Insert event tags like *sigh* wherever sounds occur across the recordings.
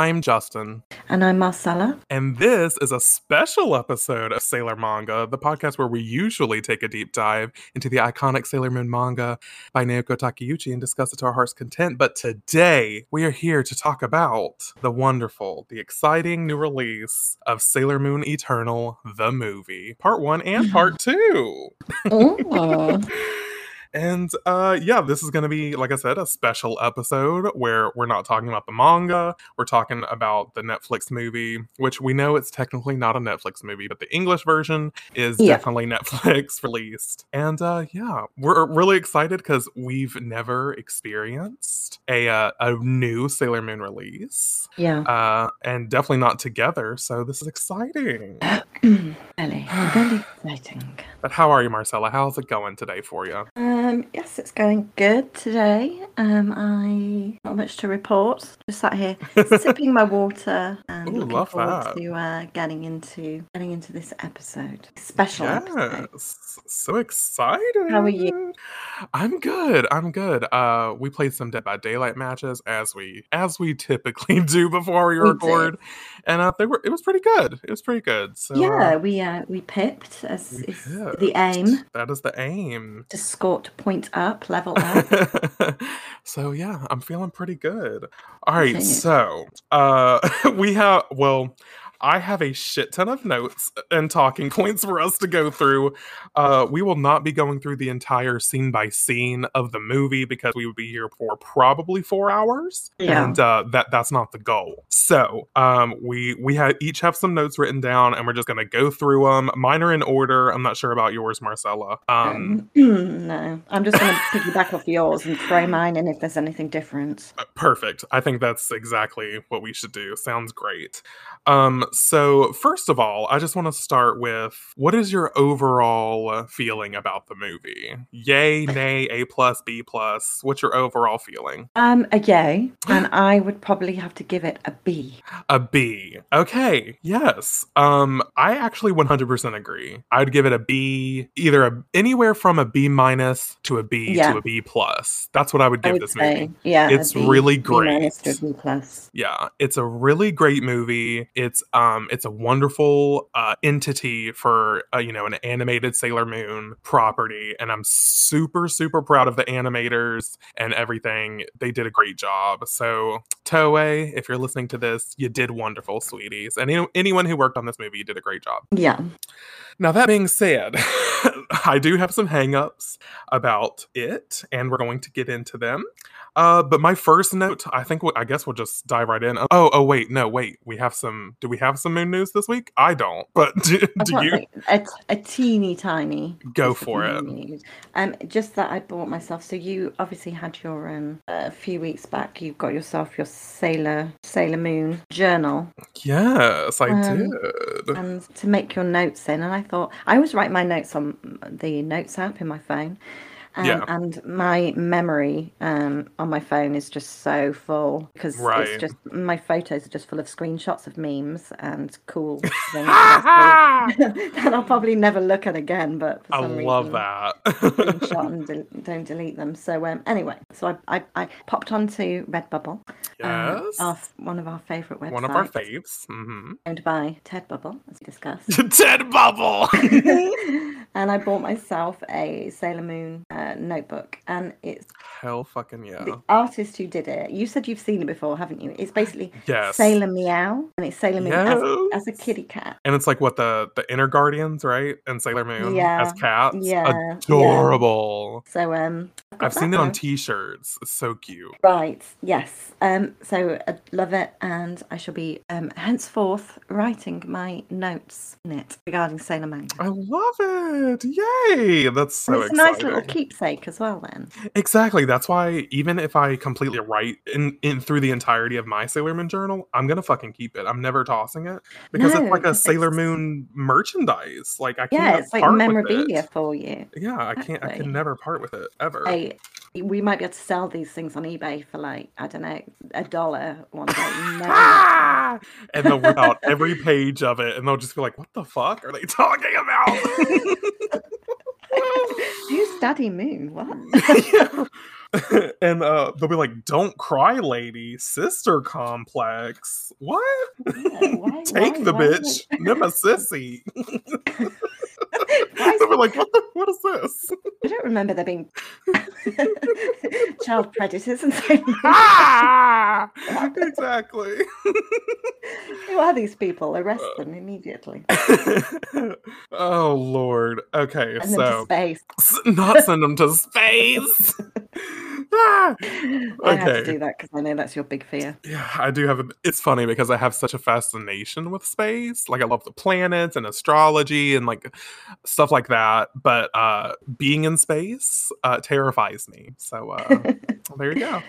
I'm Justin. And I'm Marcella. And this is a special episode of Sailor Manga, the podcast where we usually take a deep dive into the iconic Sailor Moon manga by Naoko Takeuchi and discuss it to our heart's content. But today, we are here to talk about the wonderful, the exciting new release of Sailor Moon Eternal, the movie, part one and part *laughs* two. *laughs* And uh yeah, this is going to be like I said a special episode where we're not talking about the manga, we're talking about the Netflix movie, which we know it's technically not a Netflix movie, but the English version is Yeah. definitely *laughs* Netflix released. And uh yeah, we're really excited cuz we've never experienced a uh, a new Sailor Moon release. yeah. Uh and definitely not together, so this is exciting. *clears throat* Very, very But how are you, Marcella? How's it going today for you? Um, yes, it's going good today. Um, I not much to report. Just sat here *laughs* sipping my water and Ooh, looking love forward that. to uh, getting into getting into this episode. Special episode. So excited. How are you? I'm good. I'm good. Uh, we played some Dead by Daylight matches as we as we typically *laughs* do before we We did. record, and uh, they were it was pretty good. It was pretty good. So yeah, uh, we uh, we pipped as is the aim that is the aim. to score point up, level *laughs* up. so yeah, I'm feeling pretty good. All right, so uh, *laughs* we have well. I have a shit ton of notes and talking points for us to go through. Uh, we will not be going through the entire scene by scene of the movie because we would be here for probably four hours, Yeah. and uh, that that's not the goal. So um, we we have each have some notes written down, and we're just gonna go through them. Mine are in order. I'm not sure about yours, Marcella. Um, Um, *clears throat* no, I'm just going to piggyback off yours and throw mine in if there's anything different. Uh, Perfect. I think that's exactly what we should do. Sounds great. Um, so first of all, I just want to start with what is your overall uh, feeling about the movie? Yay, nay, A plus, B plus. What's your overall feeling? Um, a yay, *gasps* and I would probably have to give it a B. A B. Okay. Yes. Um, I actually 100% agree. I'd give it a B, either a, anywhere from a B minus to a B Yeah. to a B plus. That's what I would I give would this say, movie. yeah, It's really B minus great. to a B plus. Yeah, it's a really great movie. It's um it's a wonderful uh entity for uh, you know an animated Sailor Moon property and I'm super super proud of the animators and everything. They did a great job. So, Toei, if you're listening to this, you did wonderful, sweeties. And any- anyone who worked on this movie you did a great job. Yeah, Now, that being said, *laughs* I do have some hangups about it, and we're going to get into them. Uh, but my first note, I think, we- I guess we'll just dive right in. Oh, oh, wait, no, wait. We have some. Do we have some moon news this week? I don't. *laughs* But do, do you a, a teeny tiny. go for it? news. Um, just that I bought myself. So you obviously had your um a few weeks back. You got yourself your Sailor Sailor Moon journal, Yes, I Um, did. And to make your notes in. And I thought I always write my notes on the notes app in my phone. Um, Yeah. And my memory um, on my phone is just so full because Right. it's just my photos are just full of screenshots of memes and cool *laughs* things that I still- *laughs* that I'll probably never look at again. But for I love reason, that. screenshot *laughs* and del- don't delete them. So um, anyway, so I, I, I popped onto Redbubble, um, yes. our, one of our favourite websites, One of our faves. hmm owned by Ted Bubble, as we discussed. Ted Bubble. and I bought myself a Sailor Moon uh, notebook, and it's Hell fucking yeah. the artist who did it. You said you've seen it before, haven't you? It's basically Yes. Sailor Meow, and it's Sailor Moon as, as a kitty cat. And it's like what the the inner guardians, right? And Sailor Moon Yeah, as cats. yeah, yeah. Adorable. So um, I've seen it on t-shirts. It's so cute. Right. Yes. Um. So I love it, and I shall be um henceforth writing my notes in it regarding Sailor Manga. I love it. Yay. That's so And it's a nice little keepsake as well. Then. Exactly. That's why even if I completely write in, in through the entirety of my Sailor Moon journal, I'm gonna fucking keep it. I'm never tossing it because No, it's like a Sailor Moon merchandise. Like I can't Yeah, it's like memorabilia it. for you. Yeah, I can't. I can never part with it ever. We might be able to sell these things on eBay for like I don't know a dollar one day. *laughs* And they'll rip out every page of it, and they'll just be like, "What the fuck are they talking about?" *laughs* *laughs* *laughs* Who's Daddy Moon? What? *laughs* *laughs* and uh, they'll be like, "Don't cry, lady, sister complex." What? Yeah, *laughs* why- Take why- the why bitch, *laughs* nemesissy. They'll be like, "What? The, what is this?" I don't remember there being child predators and so ah! exactly. Who are these people? Arrest them immediately. oh lord. Okay, to so space. not send them to space. Ah! *laughs* I had to do that because I know that's your big fear. Yeah, I do have a. It's funny because I have such a fascination with space. Like I love the planets and astrology and like stuff like that. But uh being in space uh terrifies me. So uh *laughs* there you go.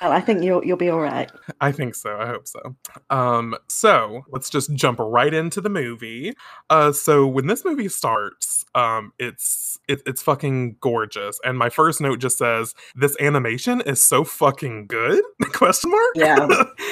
Well, I think you'll you'll be all right. I think so. I hope so. Um, so let's just jump right into the movie. Uh, so when this movie starts, um, it's it, it's fucking gorgeous, and my first note just says this animation is so fucking good? *laughs* Question mark. Yeah. *laughs*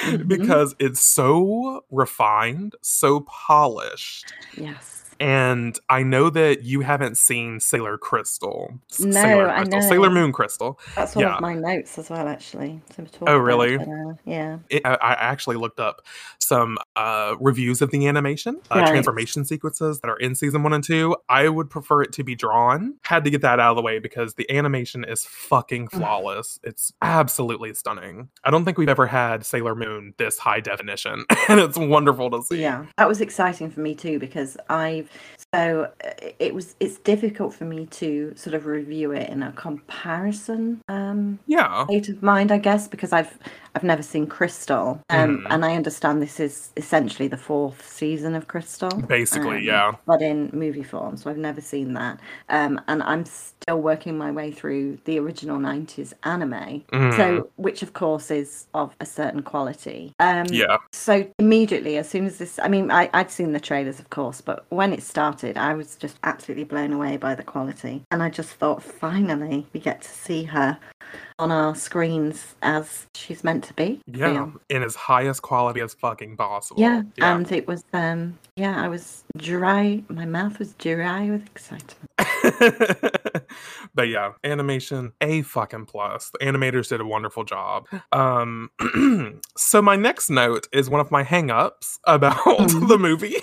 Mhm. because it's so refined, so polished. Yes. And I know that you haven't seen Sailor Crystal. No, Sailor I Crystal. Sailor. Moon Crystal. That's one Yeah. of my notes as well, actually. Oh, really? uh, yeah. it, I, I actually looked up some uh, reviews of the animation, uh, Right. transformation sequences that are in season one and two. I would prefer it to be drawn. Had to get that out of the way because the animation is fucking flawless. it's absolutely stunning. I don't think we've ever had Sailor Moon this high definition, *laughs* and it's wonderful to see. Yeah, that was exciting for me too because I've so uh, it was it's difficult for me to sort of review it in a comparison um Yeah. state of mind, I guess, because I've I've never seen Crystal, um, Mhm. and I understand this is essentially the fourth season of Crystal, Basically, um, yeah. but in movie form. So I've never seen that, um, and I'm still working my way through the original '90s anime, Mhm. so which of course is of a certain quality. Um, yeah. so immediately, as soon as this, I mean, I, I'd seen the trailers, of course, but when it started, I was just absolutely blown away by the quality. And I just thought, finally, we get to see her on our screens as she's meant to be. Yeah. feel. In as highest quality as fucking possible. Yeah, and it was, um, yeah, I was dry. My mouth was dry with excitement. *laughs* but yeah, animation a fucking plus. The animators did a wonderful job. Um, *clears throat* so my next note is one of my hangups about *laughs* the movie,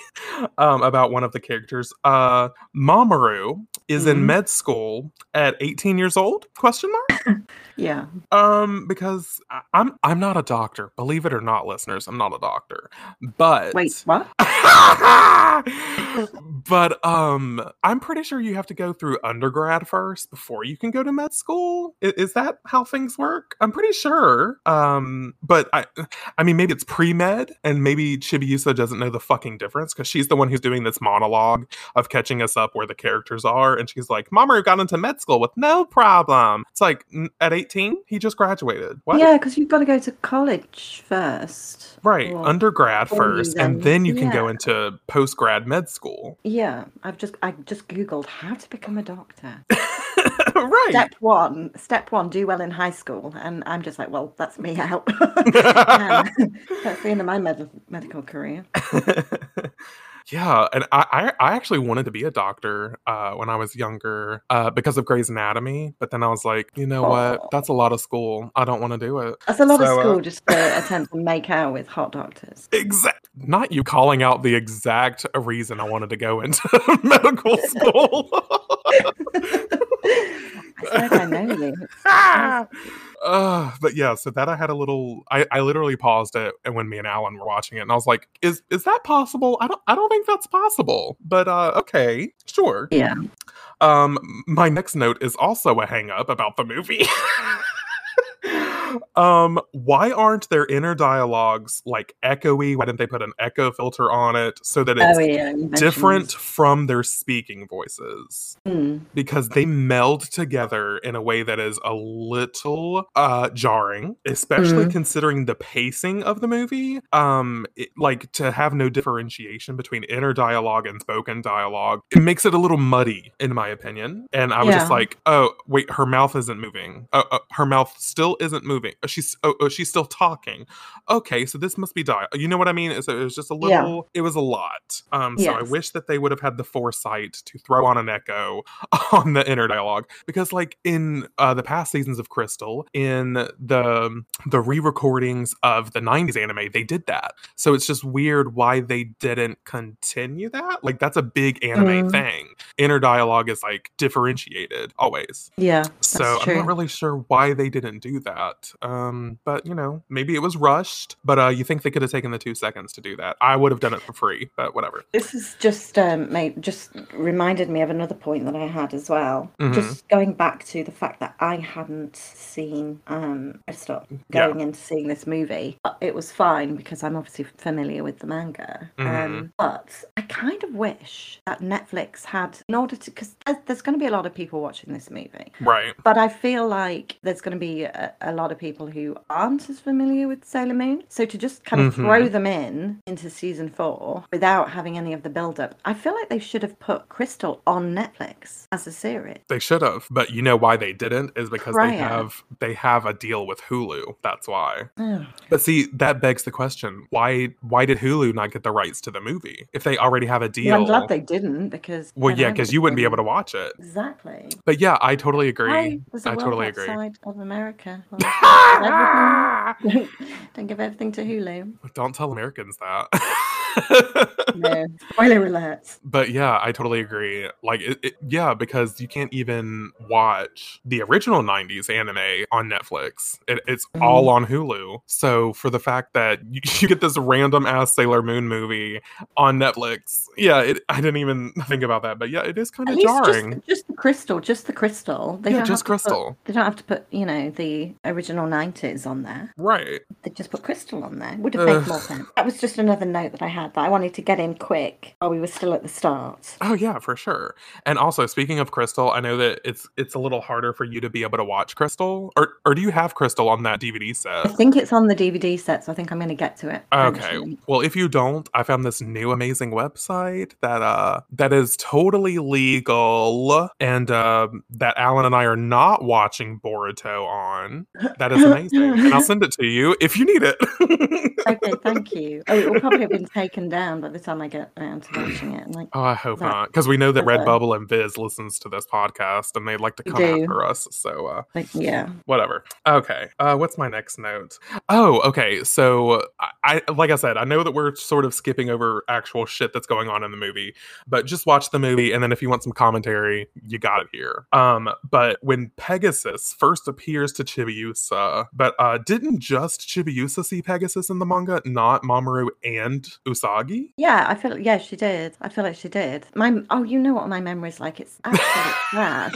um, about one of the characters. Uh, Mamoru is in Mhm. med school at 18 years old? Question mark. *laughs* Yeah. Um, because I- I'm I'm not a doctor. Believe it or not, listeners, I'm not a doctor. But Wait, what? *laughs* but um i'm pretty sure you have to go through undergrad first before you can go to med school I- is, that how things work i'm pretty sure um but i i mean maybe it's pre-med and maybe chibiusa doesn't know the fucking difference because she's the one who's doing this monologue of catching us up where the characters are and she's like mamoru got into med school with no problem it's like at 18 he just graduated what Yeah, because you've got to go to college first. right undergrad first and then- then you can go into post-grad med school Yeah, I've just I just googled how to become a doctor. *laughs* right Step one, step one, do well in high school, and I'm just like, well, that's me out. *laughs* *laughs* Yeah, that's the end of my med- medical career. Yeah, and I, I I actually wanted to be a doctor uh, when I was younger uh, because of Grey's Anatomy, but then I was like, you know Aw. what? That's a lot of school. I don't want to do it. That's a lot So, of uh, school just to attempt to make out with hot doctors. Exact. Not you calling out the exact reason I wanted to go into *laughs* medical school. *laughs* I I know you. *laughs* Uh, but yeah, so that I had a little. I, I literally paused it, and when me and Alan were watching it, and I was like, "Is is that possible? I don't I don't think that's possible." But uh, okay, sure. Yeah. Um, my next note is also a hang up about the movie. *laughs* um, why aren't their inner dialogues like echoey? Why didn't they put an echo filter on it so that it's oh yeah. different this. from their speaking voices? Hmm. because they meld together in a way that is a little uh jarring especially Mhm. considering the pacing of the movie um it- like to have no differentiation between inner dialogue and spoken dialogue it makes it a little muddy in my opinion and i was just like oh wait her mouth isn't moving uh, uh, her mouth still isn't moving moving. Oh, she's oh, oh, she's still talking. Okay, so this must be die. You know what I mean? So it was just a Yeah. little. It was a lot. Um, so I wish that they would have had the foresight to throw on an echo *laughs* on the inner dialogue because, like in uh, the past seasons of Crystal, in the the re-recordings of the '90s anime, they did that. So it's just weird why they didn't continue that. Like that's a big anime Mm. thing. Inner dialogue is like differentiated always. Yeah. That's So true. I'm not really sure why they didn't do that. Um, but you know, maybe it was rushed. But uh, you think they could have taken the two seconds to do that? I would have done it for free, but whatever. This is just um, made just reminded me of another point that I had as well. Mhm. Just going back to the fact that I hadn't seen um, Crystal Yeah. going into seeing this movie. But It was fine because I'm obviously familiar with the manga. Mhm. Um, but I kind of wish that Netflix had, in order to, because there's going to be a lot of people watching this movie. Right. But I feel like there's going to be a, a lot of people who aren't as familiar with Sailor Moon. So to just kind of Mhm. throw them in into season four without having any of the build up, I feel like they should have put Crystal on Netflix as a series. They should have, but you know why they didn't is because they have they have a deal with Hulu. That's why. Ugh. But see, that begs the question: why why did Hulu not get the rights to the movie if they already have a deal? Well, I'm glad they didn't because. well, yeah, because you wouldn't be able to watch it. Exactly. But yeah, I totally agree. A I totally agree. of America. *laughs* Well, everything- *laughs* Don't give everything to Hulu. Don't tell Americans that. *laughs* No. Spoiler alert. but yeah, I totally agree. Like, it, it, yeah, because you can't even watch the original 90s anime on Netflix. It, it's Mhm. all on Hulu. So, for the fact that you, *laughs* you get this random ass Sailor Moon movie on Netflix, yeah, it, I didn't even think about that. But yeah, it is kind of jarring. just, just the crystal, just the crystal. They Yeah, don't just have to put- Crystal. they don't have to put, you know, the original nineties on there. Right. They just put crystal on there. Would have made more sense. That was just another note that I had that I wanted to get in quick while we were still at the start. Oh yeah, for sure. And also, speaking of Crystal, I know that it's it's a little harder for you to be able to watch Crystal, or or do you have Crystal on that DVD set? I think it's on the DVD set, so I think I'm going to get to it. Okay. eventually. Well, if you don't, I found this new amazing website that uh that is totally legal and um that Alan and I are not watching Boruto on. That is amazing. and I'll *laughs* send it to you if you need it. Okay, thank you. Oh, it will probably have been taken *laughs* down by the time I get around to watching it. Like, Oh, I hope That- not, because we know that. Redbubble and Viz listens to this podcast, and they'd like to come after us. So, uh, like yeah. whatever. Okay. Uh, what's my next note? Oh, okay. So I, I, like I said, I know that we're sort of skipping over actual shit that's going on in the movie, but just watch the movie, and then if you want some commentary, you got it here. Um, but when Pegasus first appears to Chibiusa, but uh, didn't just Chibiusa see Pegasus in the manga, not Mamoru and Usagi? Yeah, I feel yeah, she did. I feel like she did. My oh, you know what my memory's like? It's absolute *laughs* trash.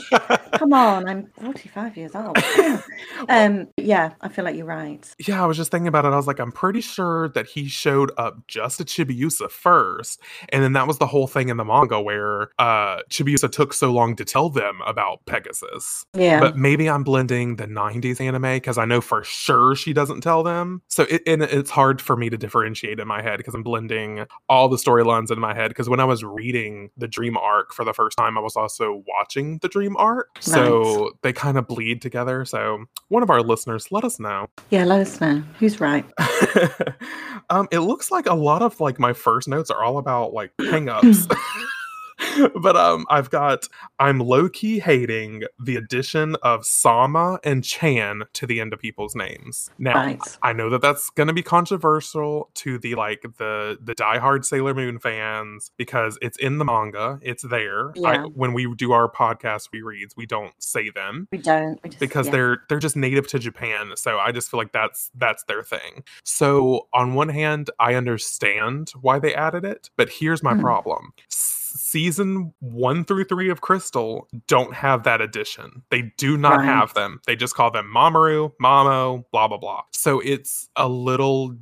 Come on, I'm 45 years old. *laughs* um, yeah, I feel like you're right. Yeah, I was just thinking about it. I was like, I'm pretty sure that he showed up just to Chibiusa first. And then that was the whole thing in the manga where uh Chibiusa took so long to tell them about Pegasus. Yeah, But maybe I'm blending the 90s anime because I know for sure she doesn't tell them. So it, and it's hard for me to differentiate in my head because I'm blending all the storylines in my head. Because when I was reading the Dream arc for the first time, I was also watching the Dream arc. So they kind of bleed together. So one of our listeners, let us know. yeah. Let us know who's right. *laughs* um, it looks like a lot of like my first notes are all about like hangups. *laughs* *laughs* but um I've got I'm low-key hating the addition of Sama and Chan to the end of people's names. Now. I know that that's going to be controversial to the like the the diehard Sailor Moon fans because it's in the manga, it's there. I, Yeah. when we do our podcast we rereads, we don't say them We don't we just, because yeah. they're they're just native to Japan. So I just feel like that's that's their thing. So on one hand, I understand why they added it, but here's my Mhm. problem. Season one through three of Crystal don't have that addition. They do not Right. have them. They just call them Mamoru, Mamo, blah blah blah. So it's a little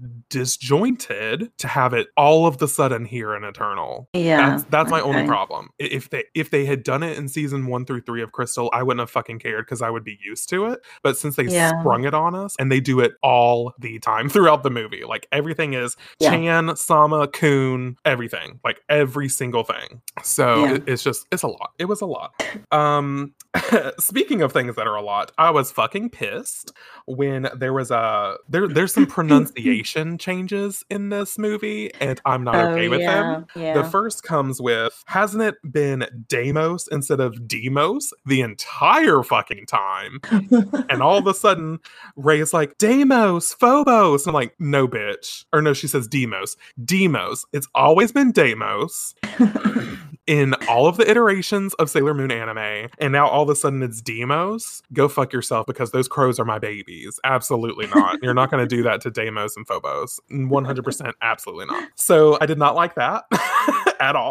disjointed to have it all of the sudden here in Eternal. yeah. That's that's my only problem. If they if they had done it in season one through three of Crystal, I wouldn't have fucking cared because I would be used to it. But since they Yeah. sprung it on us and they do it all the time *laughs* throughout the movie, like everything is Yeah. Chan, Sama, Kun, everything, like every single thing. So Yeah. it- it's just it's a lot. It was a lot. Um *laughs* speaking of things that are a lot, I was fucking pissed when there was a there there's some *laughs* pronunciation changes in this movie and I'm not okay with them. Oh, yeah, The first comes with hasn't it been Deimos instead of Demos the entire fucking time? And all of a sudden, Rei's like, Deimos, Phobos. I'm like, no, bitch. Or no, she says Demos. Demos. It's always been Deimos *laughs* in all of the iterations of Sailor Moon anime. And now all of a sudden it's Demos. Go fuck yourself because those crows are my babies. Absolutely *laughs* not. You're not going to do that to Deimos and Phobos. 100% absolutely not. So I did not like that *laughs* *laughs* at all.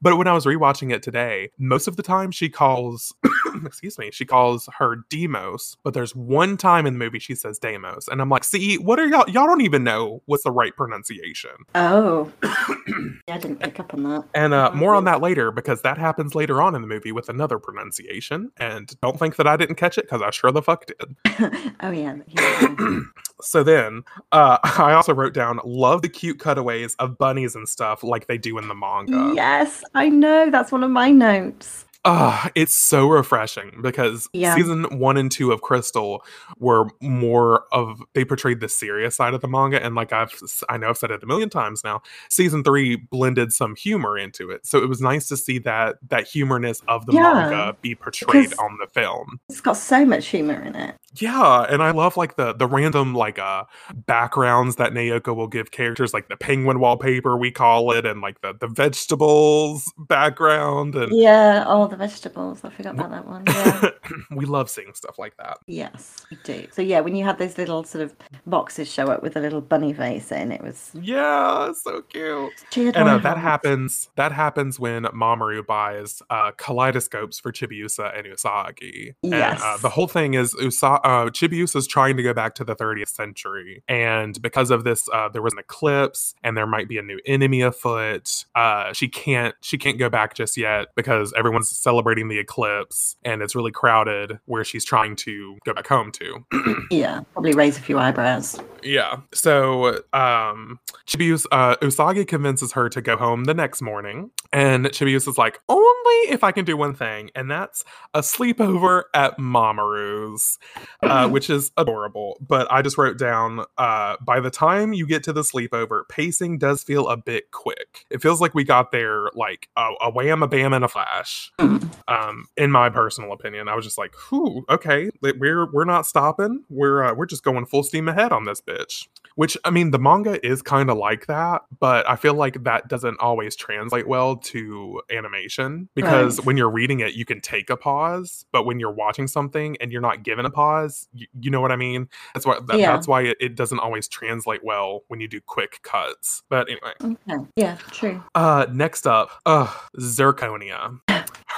But when I was rewatching it today, most of the time she calls, *coughs* excuse me, she calls her Demos, but there's one time in the movie she says Demos. And I'm like, see, what are y'all? Y'all don't even know what's the right pronunciation. Oh, *coughs* yeah, I didn't pick up on that. And uh, more on that later because that happens later on in the movie with another pronunciation. And don't think that I didn't catch it because I sure the fuck did. *laughs* oh yeah, yeah. *coughs* So then, uh, *laughs* I also wrote down love the cute cutaways of bunnies and stuff like they do in the manga. yes, I know. That's one of my notes. Ah, it's so refreshing because Yeah. season one and two of Crystal were more of they portrayed the serious side of the manga, and like I've I know I've said it a million times now. Season three blended some humor into it, so it was nice to see that that humorness of the Yeah, manga be portrayed because- on the film. It's got so much humor in it. Yeah, and I love like the the random like uh backgrounds that Naoko will give characters, like the penguin wallpaper we call it, and like the the vegetables background, and Yeah, all the vegetables. I forgot about that one. Yeah. *laughs* we love seeing stuff like that. yes, we do. So yeah, when you had those little sort of boxes show up with a little bunny face in, it was Yeah, so cute. cheered And uh, that happens. That happens when Mamoru buys uh, kaleidoscopes for Chibiusa and Usagi. And, uh, Yes. the whole thing is Usa- uh, Chibiusa's trying to go back to the 30th century, and because of this, uh, there was an eclipse, and there might be a new enemy afoot. Uh, she can't. She can't go back just yet because everyone's celebrating the eclipse, and it's really crowded where she's trying to go back home to. *clears throat* Yeah, probably raise a few eyebrows. Yeah. So um Chibius uh Usagi convinces her to go home the next morning. And Chibius is like, only if I can do one thing, and that's a sleepover at Mamoru's. Uh, *laughs* which is adorable. But I just wrote down uh by the time you get to the sleepover, pacing does feel a bit quick. It feels like we got there like a, a wham a bam and a flash Mm. um in my personal opinion i was just like whew okay we're we're not stopping we're uh, we're just going full steam ahead on this bitch which i mean the manga is kind of like that but i feel like that doesn't always translate well to animation because Right. when you're reading it you can take a pause but when you're watching something and you're not given a pause you, you know what i mean that's why that, Yeah. that's why it, it doesn't always translate well when you do quick cuts but anyway Okay. Yeah, true. uh, next up, uh, Zirconia.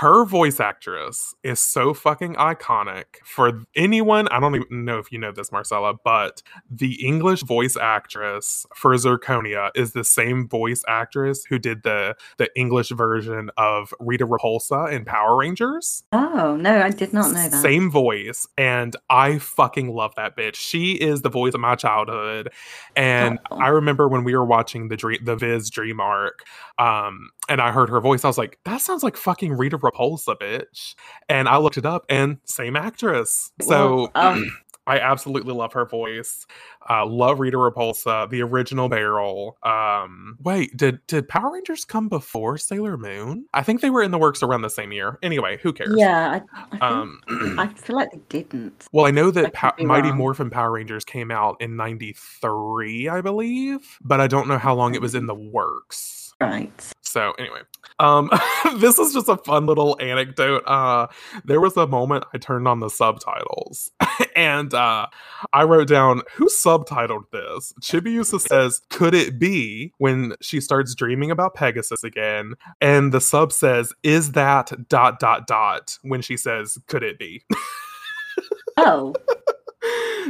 Her voice actress is so fucking iconic. For anyone, I don't even know if you know this, Marcella, but the English voice actress for Zirconia is the same voice actress who did the the English version of Rita Repulsa in Power Rangers. Oh no, I did not know that. Same voice, and I fucking love that bitch. She is the voice of my childhood, and Oh. I remember when we were watching the dream, the Viz Dream Arc, um, and I heard her voice. I was like, "That sounds like fucking Rita Repulsa, bitch." And I looked it up, and same actress. So Well, *clears throat* um, I absolutely love her voice. Uh, love Rita Repulsa, the original Beryl. Um, wait, did did Power Rangers come before Sailor Moon? I think they were in the works around the same year. Anyway, who cares? yeah, I, I, think, Um, *clears throat* I feel like they didn't. well, I know that could pa- Mighty wrong. Morphin Power Rangers came out in '93, I believe, but I don't know how long it was in the works. Right. So anyway, um, *laughs* this is just a fun little anecdote. Uh, there was a moment I turned on the subtitles, *laughs* and uh, I wrote down who subtitled this. Chibiusa says, "Could it be?" When she starts dreaming about Pegasus again, and the sub says, "Is that dot dot dot?" When she says, "Could it be?" *laughs* Oh,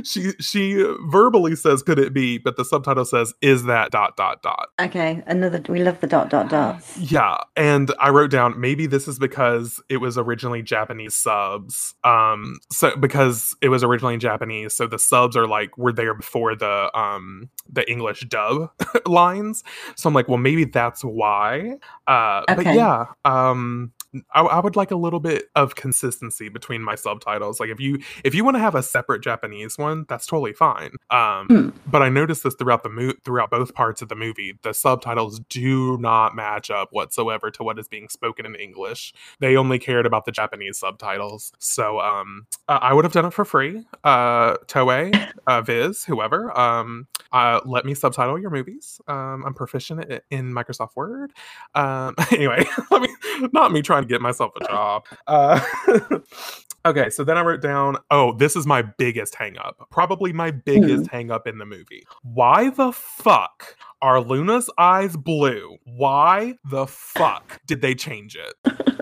she she verbally says could it be but the subtitle says is that dot dot dot Okay, another. We love the dot dot dots. yeah and i wrote down maybe this is because it was originally japanese subs um so because it was originally in japanese so the subs are like were there before the um the english dub *laughs* lines so i'm like well maybe that's why uh but yeah um I, I would like a little bit of consistency between my subtitles. Like if you if you want to have a separate Japanese one, that's totally fine. Um, Hmm. but I noticed this throughout the mo- throughout both parts of the movie. The subtitles do not match up whatsoever to what is being spoken in English. They only cared about the Japanese subtitles. So um, I would have done it for free. Uh, Toei, *laughs* uh, Viz, whoever, um, uh, let me subtitle your movies. Um, I'm proficient in Microsoft Word. Um, *laughs* anyway, *laughs* let me not me trying get myself a job. *laughs* Uh, *laughs* okay, so then I wrote down, oh, this is my biggest hang up. Probably my biggest hang up in the movie. Why the fuck are Luna's eyes blue? Why the fuck did they change it? *laughs*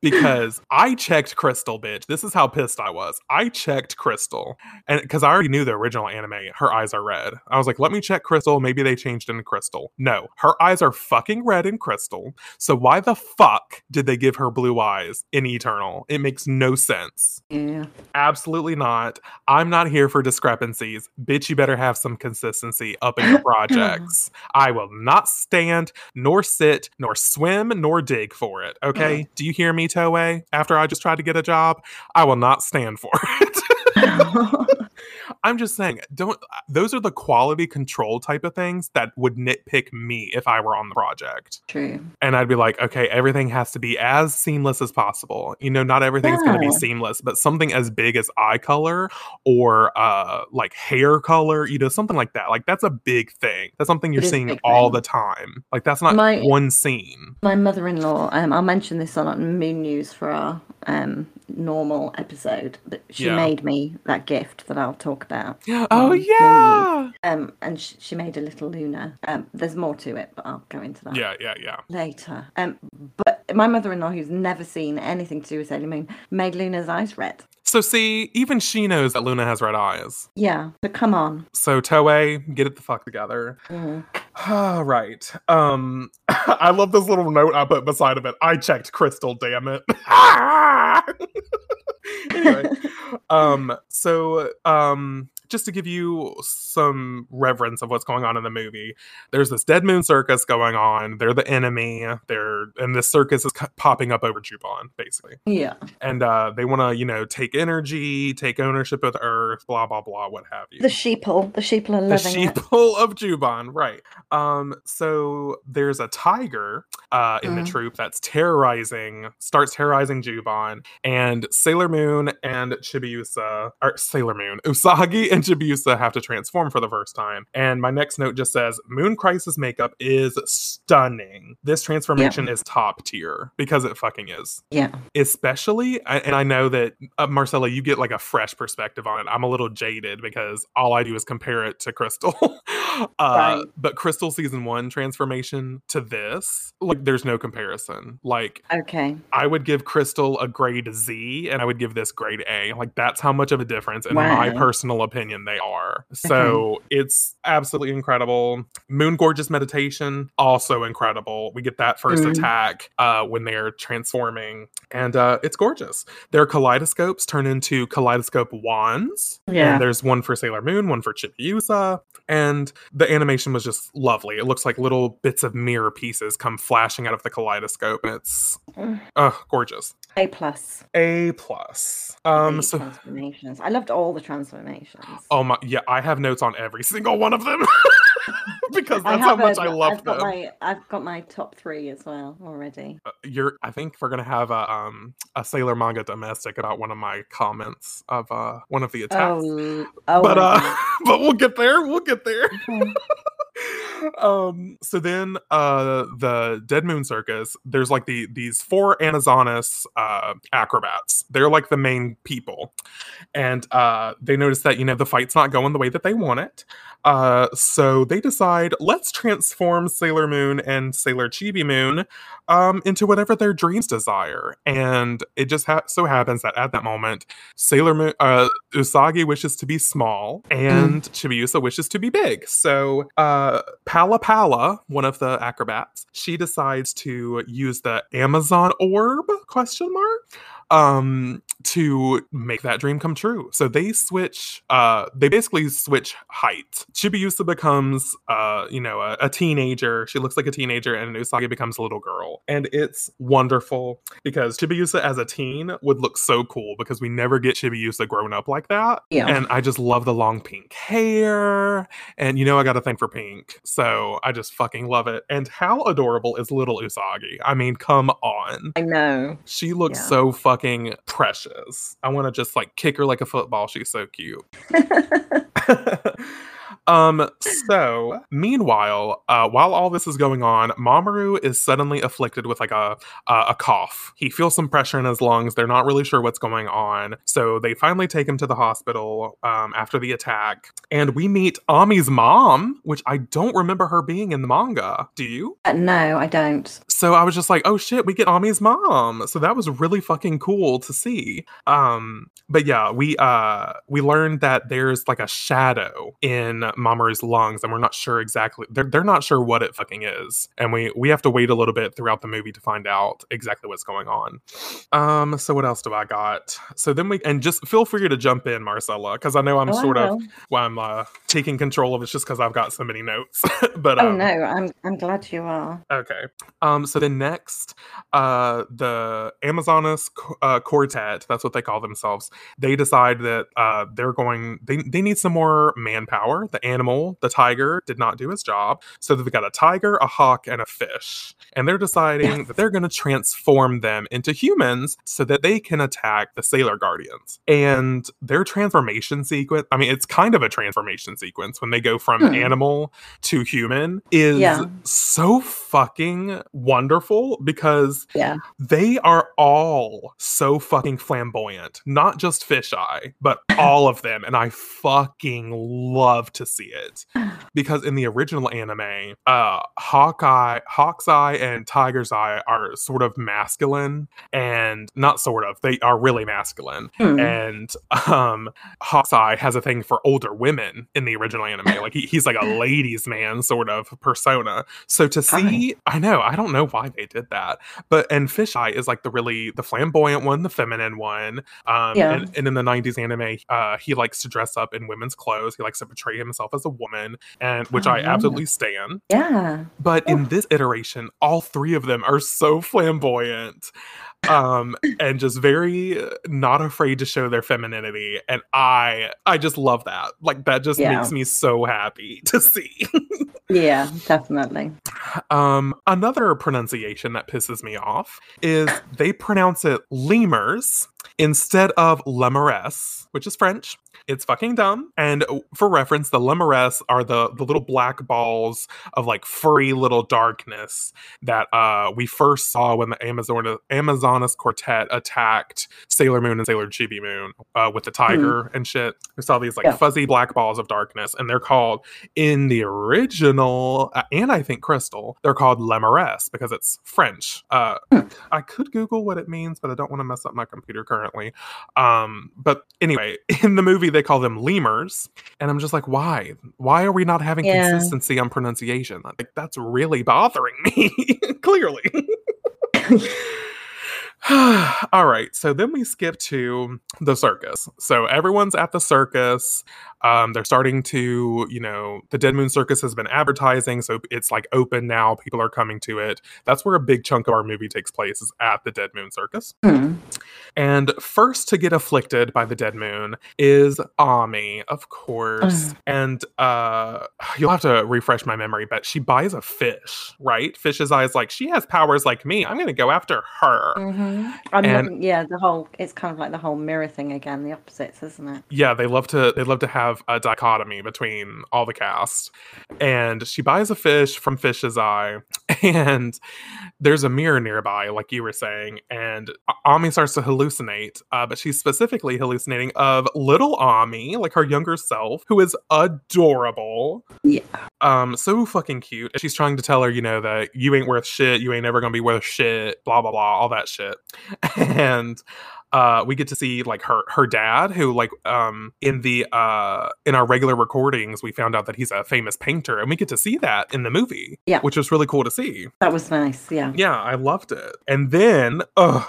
because I checked Crystal, bitch. This is how pissed I was. I checked Crystal, and because I already knew the original anime, her eyes are red. I was like, let me check Crystal. Maybe they changed into Crystal. No, her eyes are fucking red in Crystal. So why the fuck did they give her blue eyes in Eternal? It makes no sense. Yeah. Absolutely not. I'm not here for discrepancies. Bitch, you better have some consistency up in your *laughs* projects. I will not stand, nor sit, nor swim, nor dig for it. Okay? Mm. Do you hear me, Toei? After I just tried to get a job, I will not stand for it. *laughs* *laughs* I'm just saying, don't those are the quality control type of things that would nitpick me if I were on the project. True. And I'd be like, okay, everything has to be as seamless as possible. You know, not everything's going to be seamless, but something as big as eye color or uh like hair color, you know, something like that. Like that's a big thing. That's something you're It is a seeing all thing. the time. Like that's not My- one scene. My mother-in-law. Um, I'll mention this on Moon News for our um normal episode. But she Yeah. made me that gift that I'll talk about. *gasps* Oh on yeah. Um, and sh- she made a little Luna. Um, there's more to it, but I'll go into that. Yeah, yeah, yeah. later. Um, but my mother-in-law, who's never seen anything to do with Sailor Moon, made Luna's eyes red. So see, even she knows that Luna has red eyes. Yeah, but come on. So Toei, get it the fuck together. Mm. All *sighs* right. Um *coughs* I love this little note I put beside of it. I checked Crystal, damn it. *laughs* *laughs* anyway, um so um just to give you some reverence of what's going on in the movie, there's this Dead Moon circus going on. They're the enemy. They're and this circus is co- popping up over Juban, basically Yeah. and uh, they want to you know take energy take ownership of the earth blah blah blah what have you The sheeple. The sheeple are living. the loving it. sheeple of Juban, right? Um, so there's a tiger uh, in the Mhm. troop that's terrorizing, starts terrorizing Juban, and Sailor Moon and Chibiusa, or Sailor Moon, Usagi and Chibiusa have to transform for the first time. And my next note just says Moon Crisis makeup is stunning. This transformation is top tier because it fucking is Yeah. especially and i know that uh, marcella you get like a fresh perspective on it i'm a little jaded because all i do is compare it to crystal *laughs* *laughs* Right. but crystal season one transformation to this like there's no comparison like Okay. i would give crystal a grade z and i would give this grade a like that's how much of a difference in my personal opinion they are so it's absolutely incredible moon gorgeous meditation also incredible we get that first Mm. attack uh when they're transforming and uh it's gorgeous their kaleidoscopes turn into kaleidoscope wands Yeah. and there's one for sailor moon one for chibiusa and the animation was just lovely it looks like little bits of mirror pieces come flashing out of the kaleidoscope and it's Mm. uh gorgeous A plus. a plus um so transformations. I loved all the transformations. Oh my, yeah, I have notes on every single one of them *laughs* *laughs* because that's how much a- I love I've got them. my I've got my top three as well already. Uh, You're, I think we're gonna have a um a Sailor Manga domestic about one of my comments of uh one of the attacks, Oh, *laughs* oh but uh, God. *laughs* but we'll get there. We'll get there. Okay. um so then uh the dead moon circus there's like the these four amazonas uh acrobats they're like the main people and uh they notice that you know the fight's not going the way that they want it uh so they decide let's transform sailor moon and sailor chibi moon um into whatever their dreams desire. And it just ha- so happens that at that moment sailor moon uh usagi wishes to be small and chibiusa wishes to be big. So uh Pala Pala, one of the acrobats, she decides to use the Amazon orb question mark um to make that dream come true. So they switch uh they basically switch height. Chibiusa becomes uh you know a, a teenager. She looks like a teenager and Usagi becomes a little girl. And it's wonderful because Chibiusa as a teen would look so cool because we never get Chibiusa grown up like that. Yeah. And I just love the long pink hair and you know I got a thing for pink. So I just fucking love it. And how adorable is little Usagi? I mean, come on. I know. She looks Yeah. so fucking precious. I want to just like kick her like a football. She's so cute. *laughs* *laughs* um so meanwhile uh while all this is going on mamoru is suddenly afflicted with like a uh, a cough he feels some pressure in his lungs they're not really sure what's going on so they finally take him to the hospital um after the attack and we meet ami's mom which i don't remember her being in the manga do you Uh, no, I don't. so I was just like, oh shit, we get Ami's mom. So that was really fucking cool to see. Um, but yeah, we uh we learned that there's like a shadow in Mamoru's lungs, and we're not sure exactly they're they're not sure what it fucking is. And we we have to wait a little bit throughout the movie to find out exactly what's going on. Um, so what else do I got? So then we and just feel free to jump in, Marcella, because I know I'm Oh, sort of why well, I'm uh, taking control of it just because I've got so many notes. *laughs* but Oh um, no, I'm I'm glad you are. Okay. Um. So then next, uh, the Amazonas uh, Quartet, that's what they call themselves. They decide that uh, they're going. They they need some more manpower. The animal, the tiger, did not do his job, so they've got a tiger, a hawk, and a fish, and they're deciding that they're going to transform them into humans so that they can attack the Sailor Guardians. And their transformation sequence. I mean, it's kind of a transformation sequence when they go from Hmm. animal to human is Yeah. so fucking wonderful because Yeah. they are all so fucking flamboyant. Not just fisheye, but *laughs* all of them. And I fucking love to see it. Because in the original anime, uh Hawkeye, Hawk's Eye and Tiger's Eye are sort of masculine and not sort of, they are really masculine Hmm. and um Hawkeye has a thing for older women in the original anime. Like he, he's like a *laughs* ladies' man sort of persona. So to see, I know, I don't know why they did that, but and Fisheye is like the really the flamboyant one, the feminine one. Um, Yeah. and, and in the '90s anime, uh, he likes to dress up in women's clothes. He likes to portray himself as a woman, and which Oh, I absolutely stand. Yeah. But in this iteration, all three of them are so flamboyant um *clears throat* and just very not afraid to show their femininity and i i just love that like that just Yeah. makes me so happy to see *laughs* Yeah, definitely. um another pronunciation that pisses me off is they pronounce it lemurs instead of lemures which is french it's fucking dumb. And for reference the lemures are the the little black balls of like furry little darkness that uh we first saw when the amazon amazonas quartet attacked sailor moon and sailor chibi moon uh, with the tiger and shit. We saw these like Yeah. fuzzy black balls of darkness and they're called in the original uh, and i think crystal they're called lemures because it's french. Uh Hmm. i could google what it means but i don't want to mess up my computer currently um but anyway *laughs* in the movie they call them lemurs and i'm just like why? Why are we not having Yeah. consistency on pronunciation? Like that's really bothering me *laughs* clearly *laughs* *sighs* all right so then we skip to the circus so everyone's at the circus um, they're starting to you know the dead moon circus has been advertising so it's like open now people are coming to it that's where a big chunk of our movie takes place is at the dead moon circus Hmm. and first to get afflicted by the dead moon is Ami, of course. Ugh. and uh *sighs* you'll have to refresh my memory, but she buys a fish, right? Fish's eyes like she has powers like me. I'm gonna go after her. Mhm. I'm And- looking, yeah, the whole it's kind of like the whole mirror thing again, the opposites, isn't it? Yeah, they love to they love to have have a dichotomy between all the cast. And she buys a fish from Fish's Eye, *laughs* and there's a mirror nearby, like you were saying, and Ami starts to hallucinate, uh, but she's specifically hallucinating of little Ami, like her younger self, who is adorable. Yeah. Um, so fucking cute. She's trying to tell her, you know, that you ain't worth shit, you ain't ever gonna be worth shit, blah blah blah, all that shit. *laughs* And uh we get to see like her her dad who like um in the uh in our regular recordings we found out that he's a famous painter and we get to see that in the movie Yeah. which was really cool to see That was nice. Yeah. yeah i loved it and then uh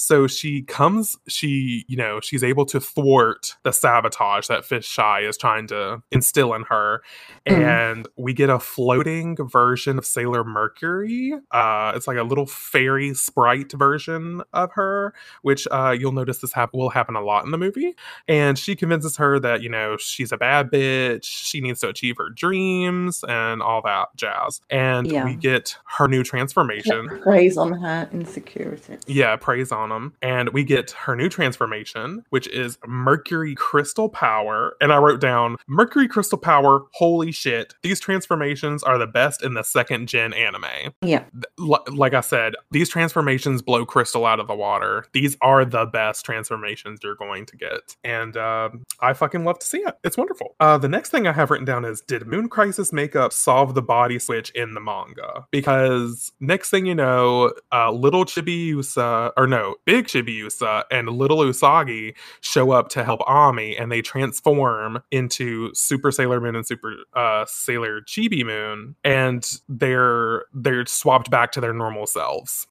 so she comes she you know she's able to thwart the sabotage that Fish's Eye is trying to instill in her Mhm. and we get a floating version of sailor mercury uh it's like a little fairy sprite version of her which uh you'll notice this hap- will happen a lot in the movie and she convinces her that you know she's a bad bitch she needs to achieve her dreams and all that jazz and Yeah. we get her new transformation Preys on her insecurity. yeah, preys on them. And we get her new transformation, which is Mercury Crystal Power. And I wrote down Mercury Crystal Power, holy shit. These transformations are the best in the second gen anime. Yeah. L- like I said, these transformations blow Crystal out of the water. These are the best transformations you're going to get. And um I fucking love to see it. It's wonderful. Uh, the next thing I have written down is Did Moon Crisis makeup solve the body switch in the manga? Because next thing you know, uh, little Chibiusa, or no, big Chibiusa and little Usagi show up to help Ami and they transform into Super Sailor Moon and Super uh, Sailor Chibi Moon and they're they're swapped back to their normal selves.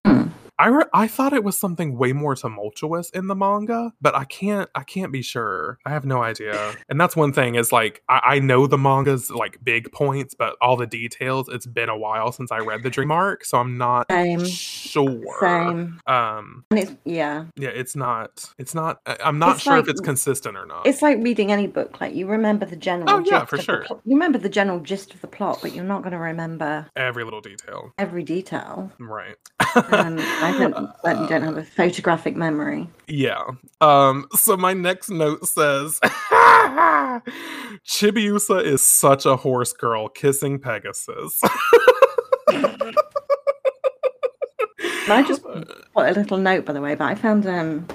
I re- I thought it was something way more tumultuous in the manga, but I can't I can't be sure. I have no idea. *laughs* And that's one thing is like I, I know the manga's like big points, but all the details. It's been a while since I read the Dream Arc, so I'm not Same. sure. Same. Um, And it's yeah. yeah, it's not. It's not. I'm not It's sure if it's consistent or not. It's like reading any book. Like you remember the general. Oh, yeah, gist for sure. plot- You remember the general gist of the plot, but you're not going to remember Every little detail, every detail. right? And *laughs* I don't. But don't have a photographic memory. Yeah. Um, so my next note says *laughs* Chibiusa is such a horse girl kissing Pegasus. *laughs* I just put a little note, by the way, but I found um,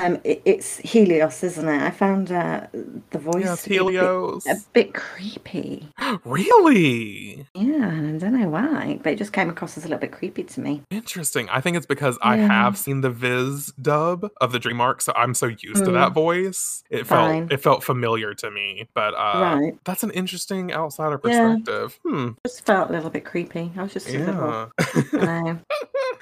um, it, it's Helios, isn't it? I found uh, the voice yes, to be a bit- Helios. a bit creepy. *gasps* really? Yeah, I don't know why, but it just came across as a little bit creepy to me. Interesting. I think it's because I have seen the Viz dub of the Dream Arc, so I'm so used to Mm. that voice. It Fine. felt it felt familiar to me. But uh Right. that's an interesting outsider Yeah. perspective. Hmm. Just felt a little bit creepy. I was just. Yeah. I know. *laughs*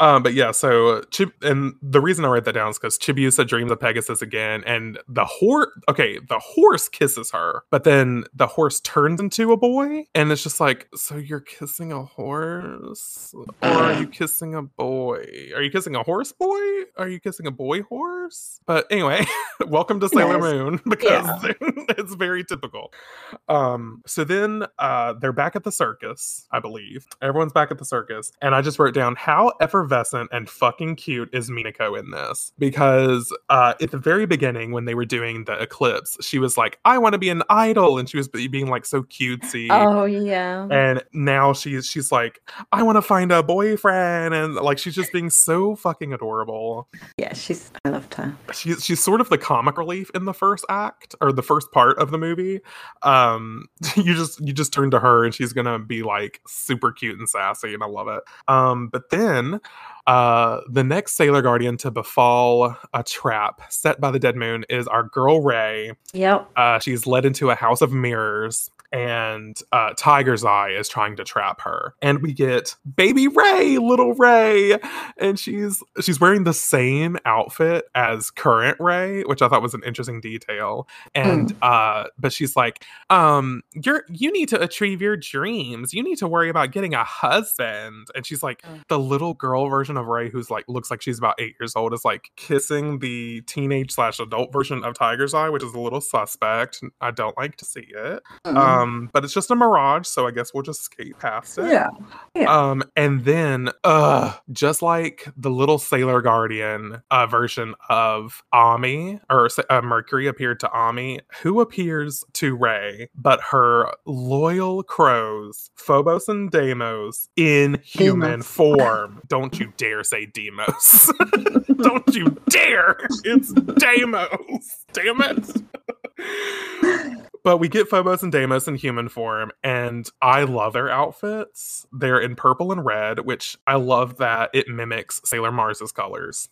um, but yeah, so Chib and the reason I write that down is because Chibiusa dreams of Pegasus again, and the horse. Okay, the horse kisses her, but then the horse turns into a boy, and it's just like, so you're kissing a horse, or are you *clears throat* kissing a boy? Are you kissing a horse boy? Are you kissing a boy horse? But anyway, *laughs* welcome to Sailor Yes. Moon *laughs* because *laughs* it's very typical. Um, so then uh, they're back at the circus, I believe. Everyone's back at the circus, and I just wrote down how effervescent and fucking cute is Minako in this because uh, at the very beginning when they were doing the eclipse, she was like, "I want to be an idol," and she was being like so cutesy. Oh yeah. And now she's she's like, I want to find a boyfriend, and like she's just being so fucking adorable. Yeah, she's. I loved her. She's she's sort of the comic relief in the first act or the first part of the movie. Um, *laughs* you just you just turn to her and she's gonna be like super cute and sassy, and I love it. Um, but then uh, the next Sailor Guardian to befall a trap set by the Dead Moon is our girl Rei. Yep. Uh, she's led into a house of mirrors, and uh, Tiger's Eye is trying to trap her. And we get baby Rei, little Rei, and she's she's wearing the same outfit as current Rei, which I thought was an interesting detail. And uh, but she's like, um, you're you need to achieve your dreams. You need to worry about getting a husband. And she's like, Mm. the little girl version of Rei, who's like looks like she's about eight years old, is like kissing the teenage slash adult version of Tiger's Eye, which is a little suspect. I don't like to see it. Mm. Um, but it's just a mirage, so I guess we'll just skate past it. Yeah. Yeah. Um, and then, uh, just like the little Sailor Guardian uh, version of Ami or uh, Mercury appeared to Ami, who appears to Rei, but her loyal crows, Phobos and Deimos, in human Deimos. *laughs* form. Don't you dare say Demos. *laughs* Don't you dare. It's Deimos. Damn it. *laughs* But we get Phobos and Deimos in human form, and I love their outfits. They're in purple and red, which I love that it mimics Sailor Mars's colors.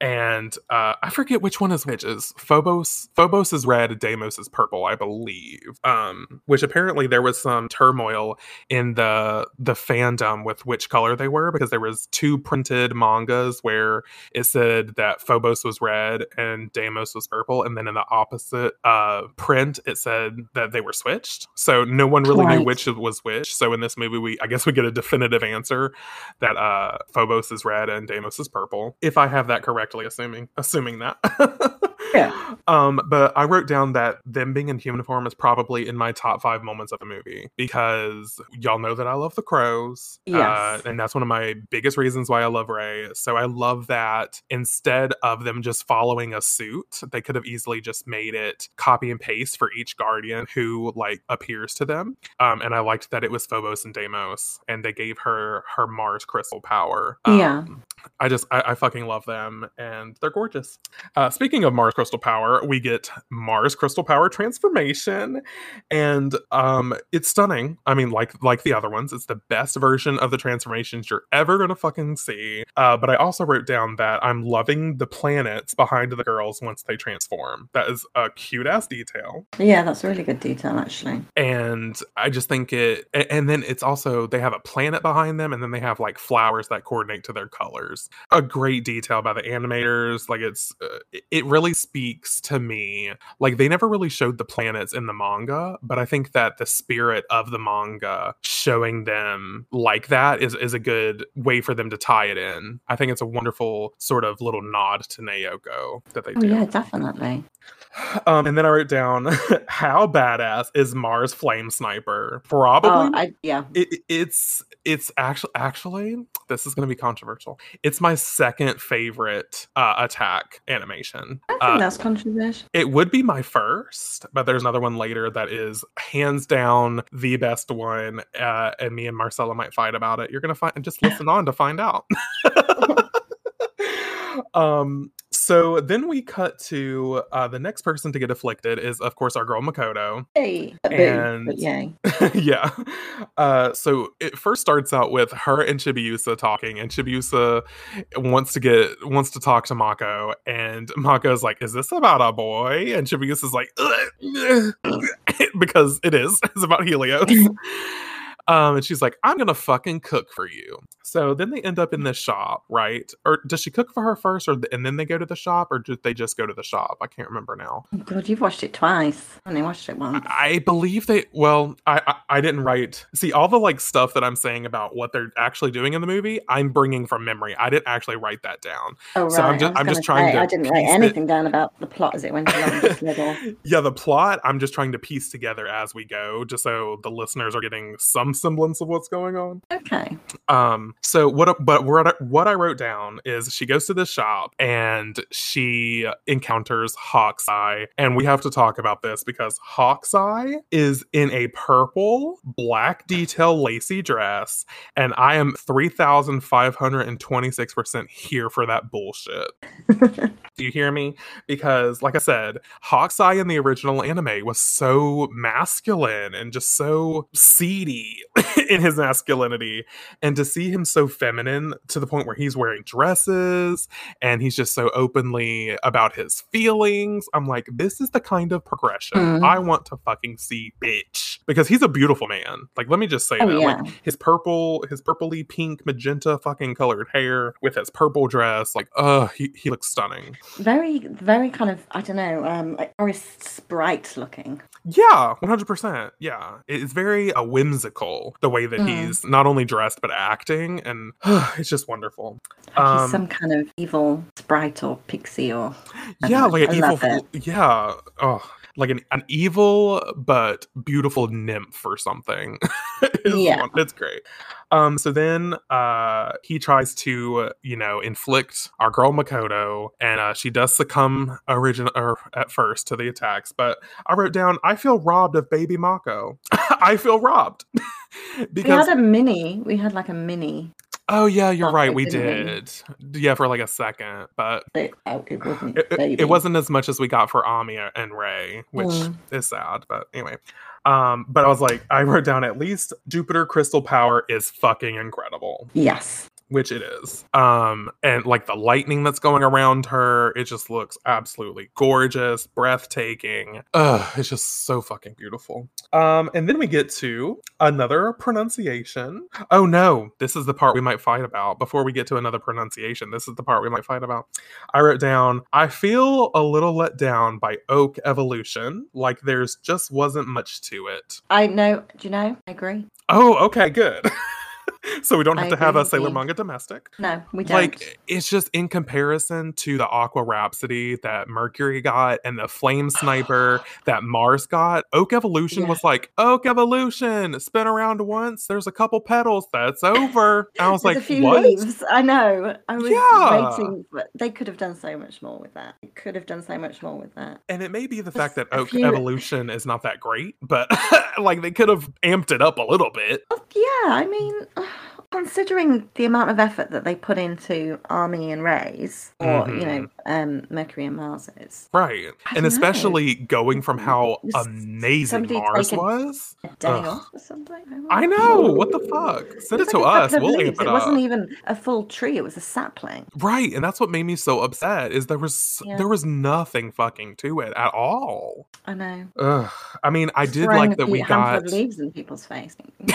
And uh, I forget which one is which. Is Phobos? Phobos is red, Deimos is purple, I believe. Um, which apparently there was some turmoil in the the fandom with which color they were because there was two printed mangas where it said that Phobos was red and Deimos was purple, and then in the opposite uh, print it said that they were switched. So no one really knew which was which. So in this movie, we I guess we get a definitive answer that uh, Phobos is red and Deimos is purple. If I have that correctly, assuming assuming that. *laughs* Yeah. Um, but I wrote down that them being in human form is probably in my top five moments of the movie because y'all know that I love the crows. Uh, and that's one of my biggest reasons why I love Rei. So I love that instead of them just following a suit, they could have easily just made it copy and paste for each guardian who like appears to them. Um, and I liked that it was Phobos and Deimos, and they gave her her Mars crystal power. Yeah. I just I, I fucking love them, and they're gorgeous. Uh, speaking of Mars crystal power, we get Mars crystal power transformation, and um, it's stunning. I mean, like like the other ones, it's the best version of the transformations you're ever gonna fucking see. Uh, but I also wrote down that I'm loving the planets behind the girls once they transform. That is a cute ass detail Yeah, that's a really good detail, actually. and i just think it and then it's also they have a planet behind them and then they have like flowers that coordinate to their colors a great detail by the animators like it's uh, it- it really speaks to me like they never really showed the planets in the manga but i think that the spirit of the manga showing them like that is is a good way for them to tie it in. I think it's a wonderful sort of little nod to Naoko that they Oh, do. yeah, definitely. Um, and then I wrote down *laughs* how badass is Mars Flame Sniper? Probably. Oh, I, yeah. it, it- it's it's actually actually this is going to be controversial. It's my second favorite uh, attack animation. I think Uh, that's controversial. it would be my first, but there's another one later that is hands down the best one. Uh, and me and Marcella might fight about it. You're gonna find and just *laughs* listen on to find out. *laughs* um so then we cut to uh the next person to get afflicted is of course our girl makoto. Boo, and- but *laughs* yeah. Uh so it first starts out with her and chibiusa talking and chibiusa wants to get wants to talk to mako and mako's like is this about a boy? And chibiusa's like *laughs* because it is *laughs* it's about helios um and she's like i'm gonna fucking cook for you so then they end up in this shop right or does she cook for her first or th- and then they go to the shop or did they just go to the shop i can't remember now Oh, God, you've watched it twice. I only watched it once. I believe they. Well, I, I I didn't write. See all the like stuff that I'm saying about what they're actually doing in the movie. I'm bringing from memory. I didn't actually write that down. oh, so I'm right. just- I I'm just trying say, to I didn't write piece it- anything down about the plot as it went along. *laughs* Yeah, the plot. I'm just trying to piece together as we go, just so the listeners are getting some semblance of what's going on. Okay. Um, so what but what I, what I wrote down is she goes to this shop and she encounters Hawkeye, and we have to talk about this because Hawkeye is in a purple black detail lacy dress, and I am three thousand five hundred and twenty six percent here for that bullshit. *laughs* Do you hear me? Because, like I said, Hawkeye in the original anime was so masculine and just so seedy *laughs* in his masculinity. And to see him so feminine to the point where he's wearing dresses and he's just so openly about his feelings, I'm like, this is the kind of progression Mm. I want to fucking see, bitch. Because he's a beautiful man. Like, let me just say Oh, that. yeah. Like, his purple, his purpley pink magenta fucking colored hair with his purple dress, like, uh, he, he looks stunning. Very, very kind of, I don't know, um, like Boris Sprite looking. Yeah, one hundred percent. Yeah, it's very uh, whimsical the way that Mm. he's not only dressed but acting, and *sighs* it's just wonderful. Um, he's some kind of evil sprite or pixie or. I yeah, like an I evil. Yeah. Oh. Like an, an evil but beautiful nymph or something. *laughs* It's Yeah. one- it's great. Um, so then uh, he tries to, you know, inflict our girl Makoto, and uh, she does succumb origin or at first to the attacks. But I wrote down, I feel robbed of baby Mako. *laughs* I feel robbed because *laughs* We had a mini. We had like a mini. Oh yeah, you're right, we didn't. Yeah, for like a second, but It, oh, it wasn't. it, it- it wasn't as much as we got for Ami and Rei, which Mm. is sad. But anyway, um, but I was like, I wrote down at least Jupiter Crystal Power is fucking incredible, Yes. Which it is. Um, and like the lightning that's going around her, it just looks absolutely gorgeous, breathtaking. Ugh, it's just so fucking beautiful. Um, and then we get to another pronunciation. Oh no, this is the part we might fight about. Before we get to another pronunciation, this is the part we might fight about. I wrote down, I feel a little let down by Oak Evolution. Like there's just wasn't much to it. I know. Do you know? I agree. Oh, okay, good. *laughs* *laughs* so we don't have I to have a Sailor you. Manga domestic. No, we don't. Like it's just in comparison to the Aqua Rhapsody that Mercury got and the Flame Sniper *gasps* that Mars got. Oak Evolution Yeah. was like Oak Evolution, spin around once. There's a couple petals. That's over. *laughs* I was like, a few what? leaves. I know. I was Yeah. waiting, but they could have done so much more with that. They could have done so much more with that. And it may be the fact that Oak few- Evolution is not that great, but *laughs* like they could have amped it up a little bit. Yeah, I mean, considering the amount of effort that they put into Ami and Rei's, or you know, um, Mercury and Mars's, Right. I And know. especially going from how amazing Mars was. a day Ugh. off or something. I know. What the fuck? Send it was to like us. We'll amp it It wasn't even a full tree; it was a sapling. Right, and that's what made me so upset. Is there was Yeah. there was nothing fucking to it at all. I know. Ugh. I mean, I did Throwing like that we got. leaves in people's face. *laughs*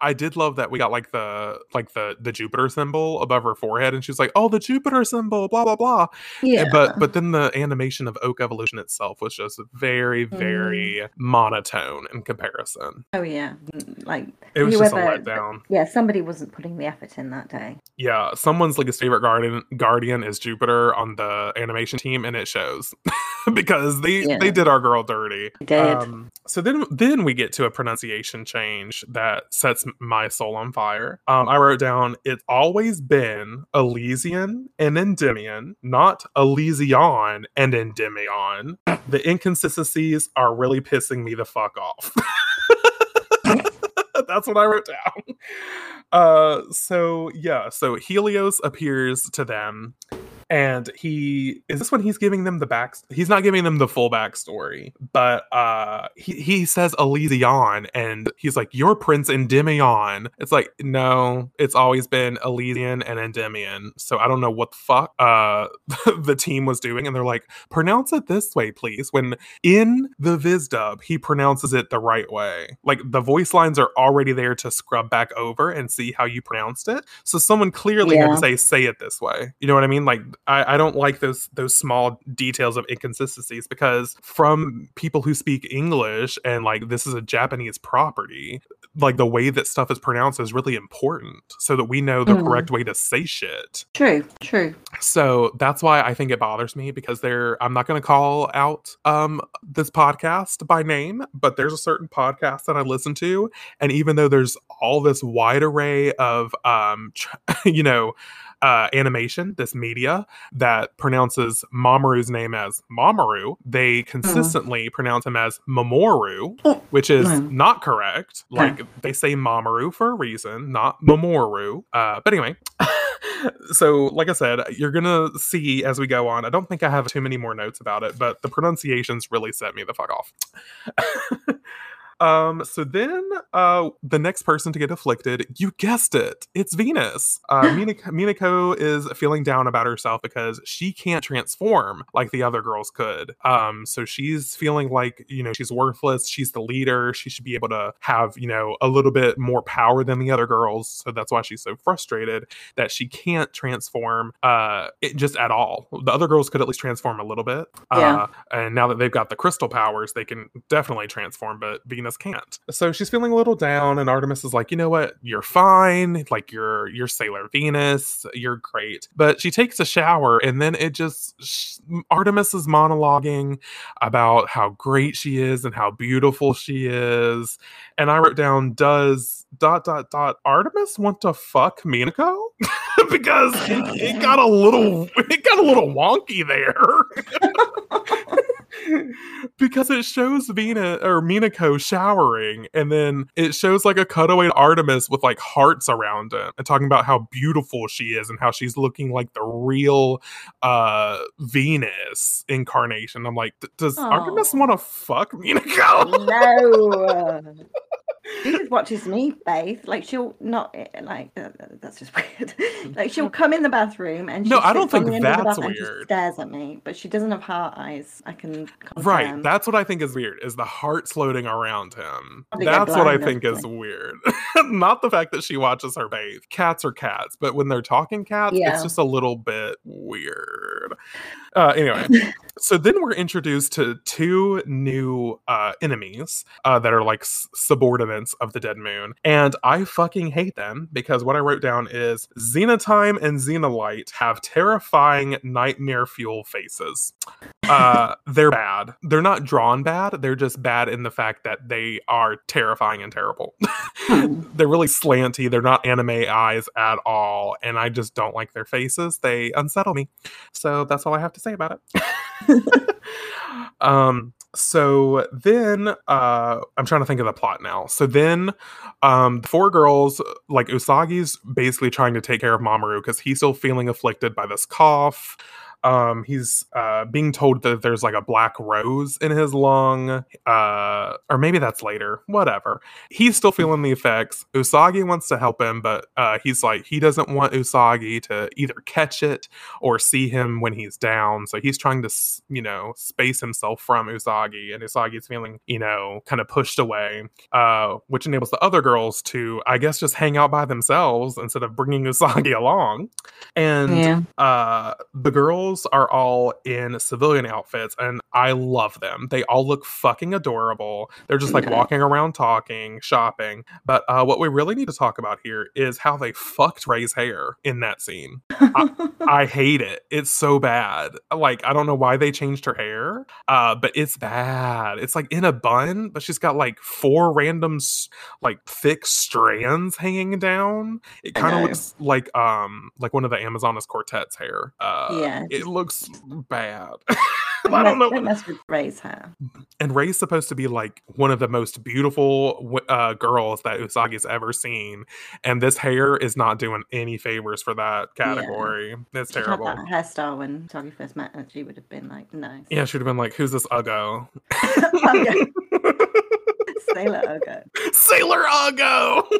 I did love that we got like the like the the Jupiter symbol above her forehead, and she's like, "Oh, the Jupiter symbol," blah blah blah. Yeah, And- But but then the animation of Oak Evolution itself was just very Mm. very monotone in comparison. oh yeah, Mm, like It was just a letdown. yeah, somebody wasn't putting the effort in that day. Yeah, someone's like his favorite guardian guardian is Jupiter on the animation team, and it shows *laughs* because they Yeah. they did our girl dirty. They did. Um, so then then we get to a pronunciation change that sets my soul on fire. Um, I wrote down it's always been Elysian and Endymion, not Elysion and Endymion. The inconsistencies are really pissing me the fuck off. *laughs* That's what I wrote down. Uh, so yeah, so Helios appears to them, and he is this when he's giving them the back. He's not giving them the full backstory, but uh, he he says Elysion, and he's like, "You're Prince Endymion." It's like, no, it's always been Elysian and Endymion. So I don't know what the fuck uh *laughs* the team was doing, and they're like, "Pronounce it this way, please." When in the Viz dub, he pronounces it the right way. Like the voice lines are already there to scrub back over and see how you pronounced it. So someone clearly had to say, "Say it this way." You know what I mean? Like I, I don't like those those small details of inconsistencies because from people who speak English and like this is a Japanese property, like the way that stuff is pronounced is really important so that we know the Mm. correct way to say shit. True, true. So that's why I think it bothers me because there I'm not going to call out um this podcast by name, but there's a certain podcast that I listen to and even though there's all this wide array of um tr- *laughs* you know uh, animation, this media that pronounces Mamoru's name as Mamoru, they consistently pronounce him as Mamoru, Oh, which is no. not correct. Like they say Mamoru for a reason, not Mamoru. Uh, but anyway, so like I said, you're gonna see as we go on. I don't think I have too many more notes about it, but the pronunciations really set me the fuck off. *laughs* Um, so then uh the next person to get afflicted, you guessed it, it's Venus. Uh *laughs* Minako, Minako is feeling down about herself because she can't transform like the other girls could. Um, so she's feeling like, you know, she's worthless, she's the leader, she should be able to have, you know, a little bit more power than the other girls. So that's why she's so frustrated that she can't transform uh it just at all. The other girls could at least transform a little bit. Yeah. Uh and now that they've got the crystal powers, they can definitely transform, but Venus Venus can't. So she's feeling a little down, and Artemis is like, you know what? You're fine. Like you're you're Sailor Venus. You're great. But she takes a shower, and then it just sh- Artemis is monologuing about how great she is and how beautiful she is. And I wrote down, does dot dot dot Artemis want to fuck Minako? *laughs* because it, it got a little it got a little wonky there. *laughs* because it shows Vina or Minako showering, and then it shows like a cutaway to Artemis with like hearts around it, and talking about how beautiful she is and how she's looking like the real uh Venus incarnation. I'm like, does Artemis want to fuck Minako? No. *laughs* *laughs* She just watches me bathe. Like she'll not eh, like uh, that's just *laughs* weird. like she'll come in the bathroom and no, I don't think that's weird. stares at me, but she doesn't have heart eyes. I can right. That's what I think is weird. Is the heart floating around him? That's what I think is weird. *laughs* not the fact that she watches her bathe. Cats are cats, but when they're talking cats, yeah. it's just a little bit weird. Uh, anyway, *laughs* so then we're introduced to two new uh, enemies uh, that are like s- subordinates of the Dead Moon, and I fucking hate them because what I wrote down is Xenotime and Xenolight have terrifying nightmare fuel faces. Uh, *laughs* they're bad. They're not drawn bad. They're just bad in the fact that they are terrifying and terrible. *laughs* Hmm. they're really slanty. They're not anime eyes at all, and I just don't like their faces. They unsettle me. So that's all I have to say about it. *laughs* um so then uh i'm trying to think of the plot now. So then um the four girls like usagi's basically trying to take care of mamoru because he's still feeling afflicted by this cough um, he's uh, being told that there's like a black rose in his lung, uh, or maybe that's later. Whatever. He's still feeling the effects. Usagi wants to help him, but uh, he's like he doesn't want Usagi to either catch it or see him when he's down. So he's trying to you know space himself from Usagi, and Usagi's feeling you know kind of pushed away, uh, which enables the other girls to I guess just hang out by themselves instead of bringing Usagi *laughs* along. And yeah. uh, the girls girls are all in civilian outfits and I love them. They all look fucking adorable. They're just like walking around talking, shopping. But uh, what we really need to talk about here is how they fucked Rei's hair in that scene. I, *laughs* I, hate it. It's so bad. Like, I don't know why they changed her hair, uh, but it's bad. It's like in a bun, but she's got like four random, like thick strands hanging down. It kind of looks like um like one of the Amazonas Quartet's hair. Uh, yeah, it looks bad. *laughs* I don't know. Don't mess with Rei's hair. And Rei's supposed to be like one of the most beautiful uh, girls that Usagi's ever seen, and this hair is not doing any favors for that category. Yeah. It's terrible. That hairstyle when Usagi first met her, she would have been like, "No." Yeah, she'd have been like, "Who's this Ugo?" *laughs* *laughs* Sailor Ugo. *laughs* Sailor Ugo. *laughs*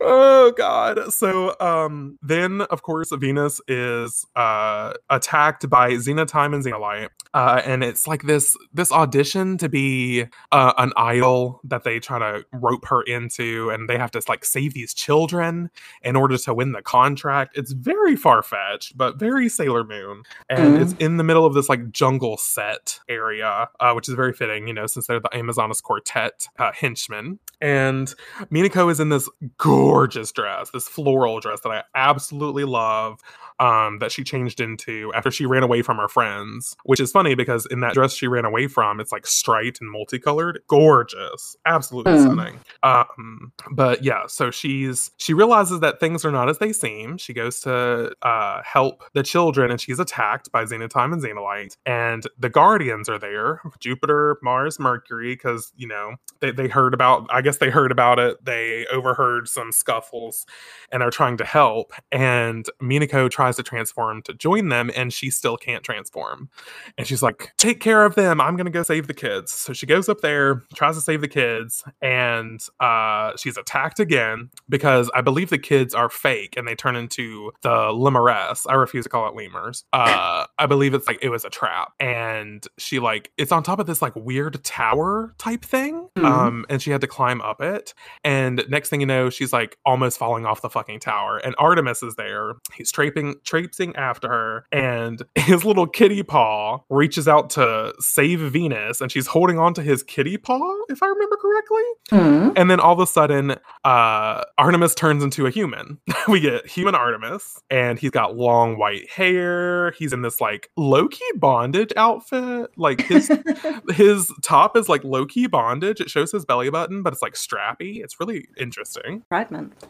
oh god. So um then of course Venus is uh attacked by Xenotime and Xenolight. Uh and it's like this this audition to be uh, an idol that they try to rope her into and they have to like save these children in order to win the contract. It's very far-fetched, but very Sailor Moon. And mm. it's in the middle of this like jungle set area, uh, which is very fitting, you know, since they're the Amazonas Quartet uh, henchmen. And Minako is in this gorgeous dress, this floral dress that I absolutely love um, that she changed into after she ran away from her friends, which is funny because in that dress she ran away from, it's like striped and multicolored, gorgeous, absolutely mm. stunning. Um, but yeah, so she's she realizes that things are not as they seem. She goes to uh, help the children, and she's attacked by Xenotime and Xenolight, and the Guardians are there: Jupiter, Mars, Mercury, because you know they they heard about. I guess they heard about it. They overheard some scuffles, and are trying to help. And Minako tries tries to transform to join them and she still can't transform. And she's like, take care of them. I'm going to go save the kids. So she goes up there, tries to save the kids, and uh, she's attacked again because I believe the kids are fake and they turn into the lemuress. I refuse to call it lemurs. Uh, I believe it's like it was a trap. And she like, it's on top of this like weird tower type thing. Mm-hmm. Um, and she had to climb up it. And next thing you know, she's like almost falling off the fucking tower. And Artemis is there. He's traipsing traipsing after her, and *laughs* his little kitty paw reaches out to save Venus, and she's holding on to his kitty paw, if I remember correctly. Hmm. And then all of a sudden, uh, Artemis turns into a human. *laughs* we get human Artemis, and he's got long white hair. He's in this like low key bondage outfit. Like his *laughs* his top is like low key bondage. It shows his belly button, but it's like strappy. It's really interesting Pride Month.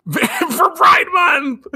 for Pride Month.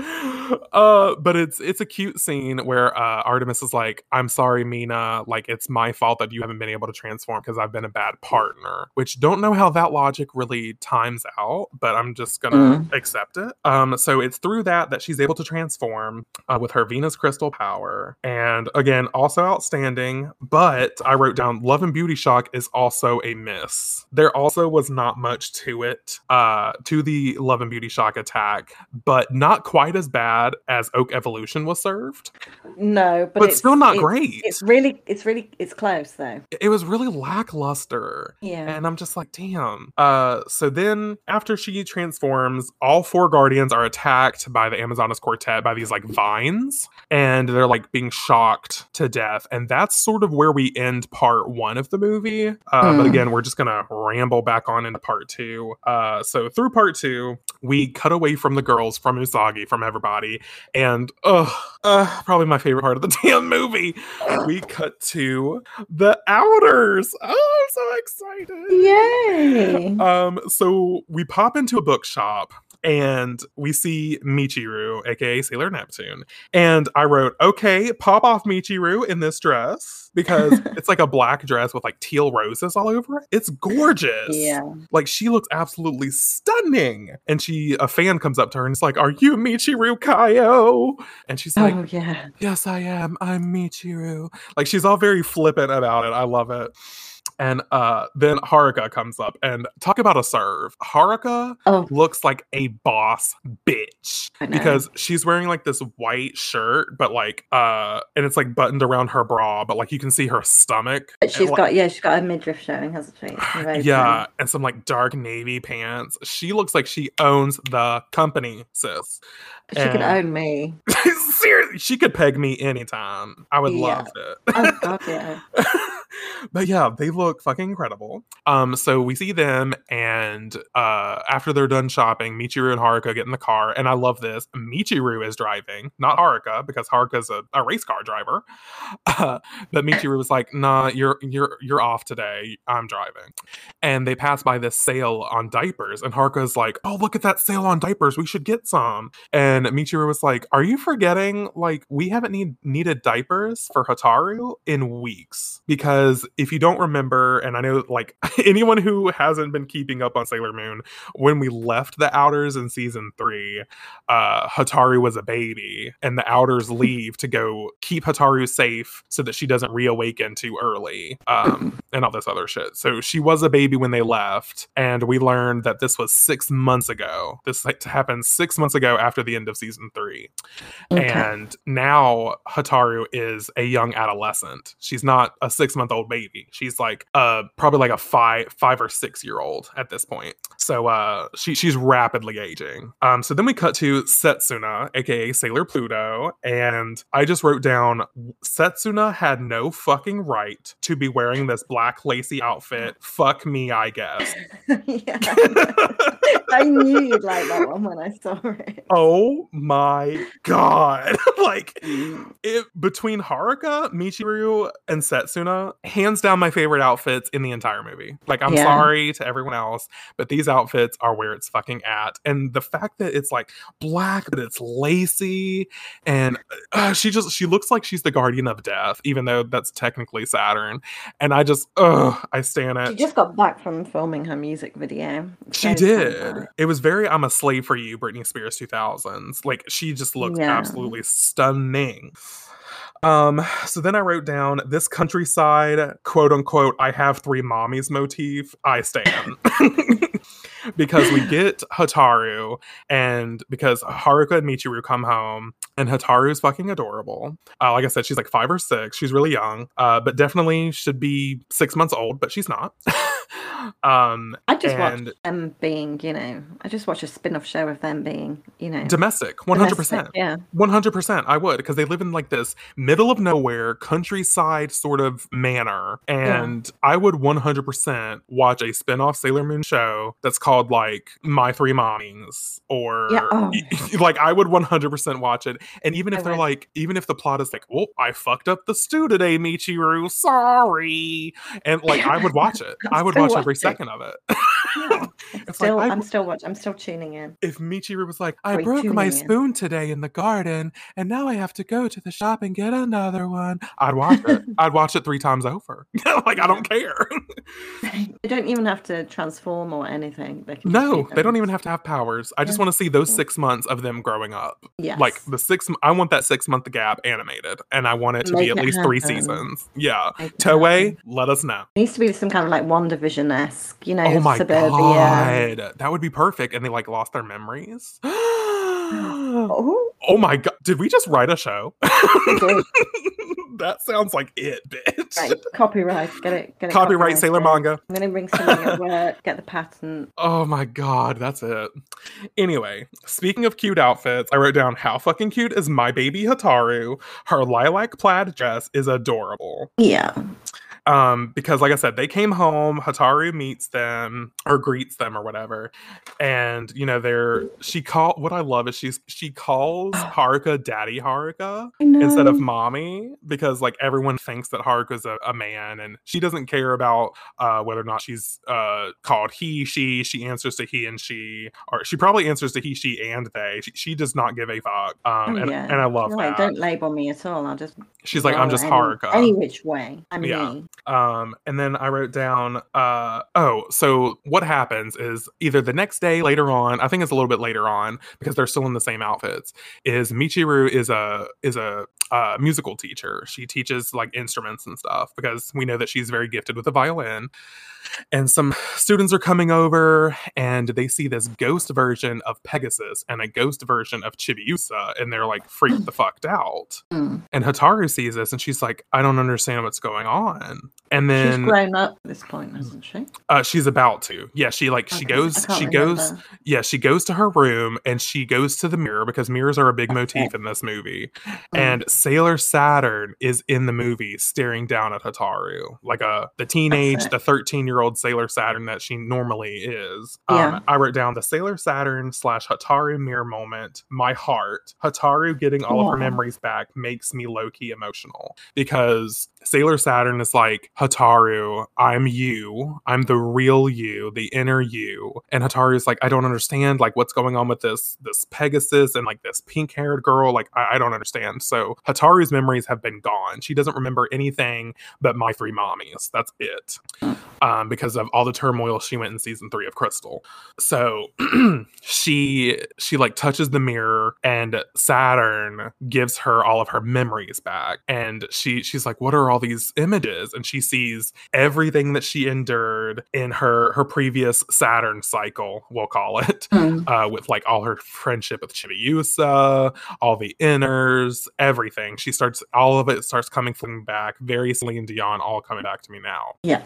Uh, but it's it's a cute scene where uh, Artemis is like, "I'm sorry, Mina. Like it's my fault that you haven't been able to transform because I've been a bad partner." Which don't know how that logic really times out, but I'm just gonna accept it. Um, so it's through that that she's able to transform uh, with her Venus crystal power, and again, also outstanding. But I wrote down Love and Beauty Shock is also a miss. There also was not much to it, uh, to the Love and Beauty Shock attack, but not quite as bad as Oak Evolution was served. No, but, But it's, still not it's- great. It's really, it's really, it's close though. It was really lackluster. Yeah. And I'm just like, damn. Uh, so then after she transforms, all four guardians are attacked by the Amazonas quartet by these like vines, and they're like being shocked to death. And that's sort of where we end part one of the movie. Uh, But Hmm. again, we're just gonna ramble back on into part two. Uh, so through part two, we cut away from the girls, from Usagi, from everybody, and uh, uh, probably my favorite part of the *laughs* damn movie. We cut to the Outers. Oh, I'm so excited. Yay! Um, so we pop into a bookshop and we see Michiru, aka Sailor Neptune. And I wrote, okay, pop off Michiru in this dress because *laughs* it's like a black dress with like teal roses all over it. It's gorgeous. yeah. Like she looks absolutely stunning. And she a fan comes up to her and it's like, Are you Michiru Kaio? And she's like, oh yeah. Yes, I am. I'm Michiru. Like she's all very flippant about it. I love it. And uh then Haruka comes up and talk about a serve. Haruka Oh, looks like a boss bitch because she's wearing like this white shirt, but like uh and it's like buttoned around her bra, but like you can see her stomach. But she's and, like, got yeah, she's got a midriff showing, hasn't she? *sighs* Yeah, and some like dark navy pants. She looks like she owns the company, sis. She could own me. *laughs* Seriously, she could peg me anytime. I would Yeah. love it. Oh god, yeah. *laughs* *laughs* but yeah, they look fucking incredible. Um, so we see them, and uh, after they're done shopping, Michiru and Haruka get in the car, and I love this. Michiru is driving, not Haruka, because Haruka's a, a race car driver. Uh, *laughs* but Michiru was like, "Nah, you're you're you're off today. I'm driving." And they pass by this sale on diapers, and Haruka's like, "Oh, look at that sale on diapers. We should get some." And Michiru was like, "Are you forgetting? Like, we haven't need needed diapers for Hotaru in weeks because if you don't remember, and I know like *laughs* anyone who hasn't been keeping up on Sailor Moon, when we left the Outers in season three, uh, Hotaru was a baby, and the Outers *laughs* leave to go keep Hotaru safe so that she doesn't reawaken too early, um, *clears throat* and all this other shit. So she was a baby when they left, and we learned that this was six months ago. This like happened six months ago after the end of season three. Okay. And now Hotaru is a young adolescent. She's not a six month old baby. She's like uh probably like a five five or six year old at this point. So uh she she's rapidly aging. Um so then we cut to Setsuna, aka Sailor Pluto, and I just wrote down Setsuna had no fucking right to be wearing this black lacy outfit. Fuck me, I guess. *laughs* yeah. *laughs* I knew you'd like that one when I saw it. oh my god. *laughs* like Mm. it between Haruka, Michiru, and Setsuna, hands down my favorite outfits in the entire movie. Like, I'm Yeah. sorry to everyone else, but these outfits are where it's fucking at. And the fact that it's like black, but it's lacy, and uh, she just she looks like she's the guardian of death, even though that's technically Saturn. And I just, I stand it. She just got back from filming her music video. She So did. It was very I'm a slave for you, Britney Spears 2000s. Like she just looks Yeah. absolutely stunning. Um, so then I wrote down this countryside, quote unquote, I have three mommies motif. I stand. *laughs* because we get Hotaru, and because Haruka and Michiru come home, and Hotaru is fucking adorable. Uh, like I said, she's like five or six. She's really young, uh, but definitely should be six months old, but she's not. *laughs* Um, I just and watch them being, you know, I just watch a spin-off show of them being, you know, domestic, one hundred domestic, percent. Yeah, One hundred percent, I would because they live in like this middle of nowhere countryside sort of manor, and I would one hundred percent watch a spin-off Sailor Moon show that's called like My Three Mommies, or Yeah, oh. *laughs* like I would one hundred percent watch it. And even if I they're would. like, even if the plot is like, oh, I fucked up the stew today, Michiru, sorry, and like I would watch it. *laughs* I'm would watch every second of it. yeah. *laughs* Still, like I I'm still watching. I'm still tuning in. if Michiru was like, I Wait, broke my in. spoon today in the garden, and now I have to go to the shop and get another one, I'd watch it. *laughs* I'd watch it three times over. *laughs* like I don't care. They don't even have to transform or anything. They no, they don't even have to have powers. I just want to see those Yeah. six months of them growing up. Yes. Like the six, I want that six month gap animated, and I want it to be at least three seasons. Yeah, Make Toei, let us know. needs to be some kind of like One Division esque, you know, Oh my suburbia. god, that would be perfect. And they like lost their memories. *gasps* Oh, Oh my god, did we just write a show? *laughs* that sounds like it, bitch. right. Copyright. Get it. Get it. Copyright Sailor. Manga. I'm gonna bring something at work. Get the patent. *laughs* Oh my god, that's it. Anyway, speaking of cute outfits, I wrote down how fucking cute is my baby Hotaru. Her lilac plaid dress is adorable. Yeah. Um, because like I said, they came home, Hotaru meets them or greets them or whatever. And you know, they're she call what I love is she's she calls *gasps* Haruka Daddy Haruka. Instead of mommy because like everyone thinks that Haruka's a, a man and she doesn't care about uh whether or not she's uh called he she she answers to he and she or she probably answers to he she and they she, she does not give a fuck um Oh, and, yeah. and i love You're like, that don't label me at all. I'll just. she's like i'm just any, haruka Any which way. I'm Yeah. me. Um and then i wrote down uh oh so what happens is either the next day later on i think it's a little bit later on because they're still in the same outfits is michiru is a is a uh, musical teacher. She teaches like instruments and stuff because we know that she's very gifted with the violin. And some students are coming over and they see this ghost version of pegasus and a ghost version of chibiusa and they're like freaked the fucked out. Mm. and hotaru sees this and she's like i don't understand what's going on um, and then She's grown up at this point, hasn't she? uh, she's about to. Yeah, she like she goes. She goes. Yeah, she goes to her room and she goes to the mirror because mirrors are a big Okay. motif in this movie. Mm. And Sailor Saturn is in the movie, staring down at Hotaru, like a the teenage, the thirteen year old Sailor Saturn that she normally is. Yeah. Um, I wrote down the Sailor Saturn slash Hotaru mirror moment. My heart, Hotaru getting all of her memories back makes me low key emotional because Sailor Saturn is like Hotaru, I'm you. I'm the real you, the inner you. And Hotaru is like, I don't understand like what's going on with this this Pegasus and like this pink haired girl. Like I, I don't understand. So Hotaru's memories have been gone. She doesn't remember anything but my three mommies. That's it. Um, because of all the turmoil she went in season three of Crystal. So *clears throat* she she like touches the mirror and Saturn gives her all of her memories back. And she she's like, What are all these images? And she sees everything that she endured in her her previous Saturn cycle, we'll call it. Mm. Uh, with like all her friendship with Chibiusa, all the inners, everything. She starts all of it starts coming from back. Very Celine Dion, all coming back to me now. Yeah.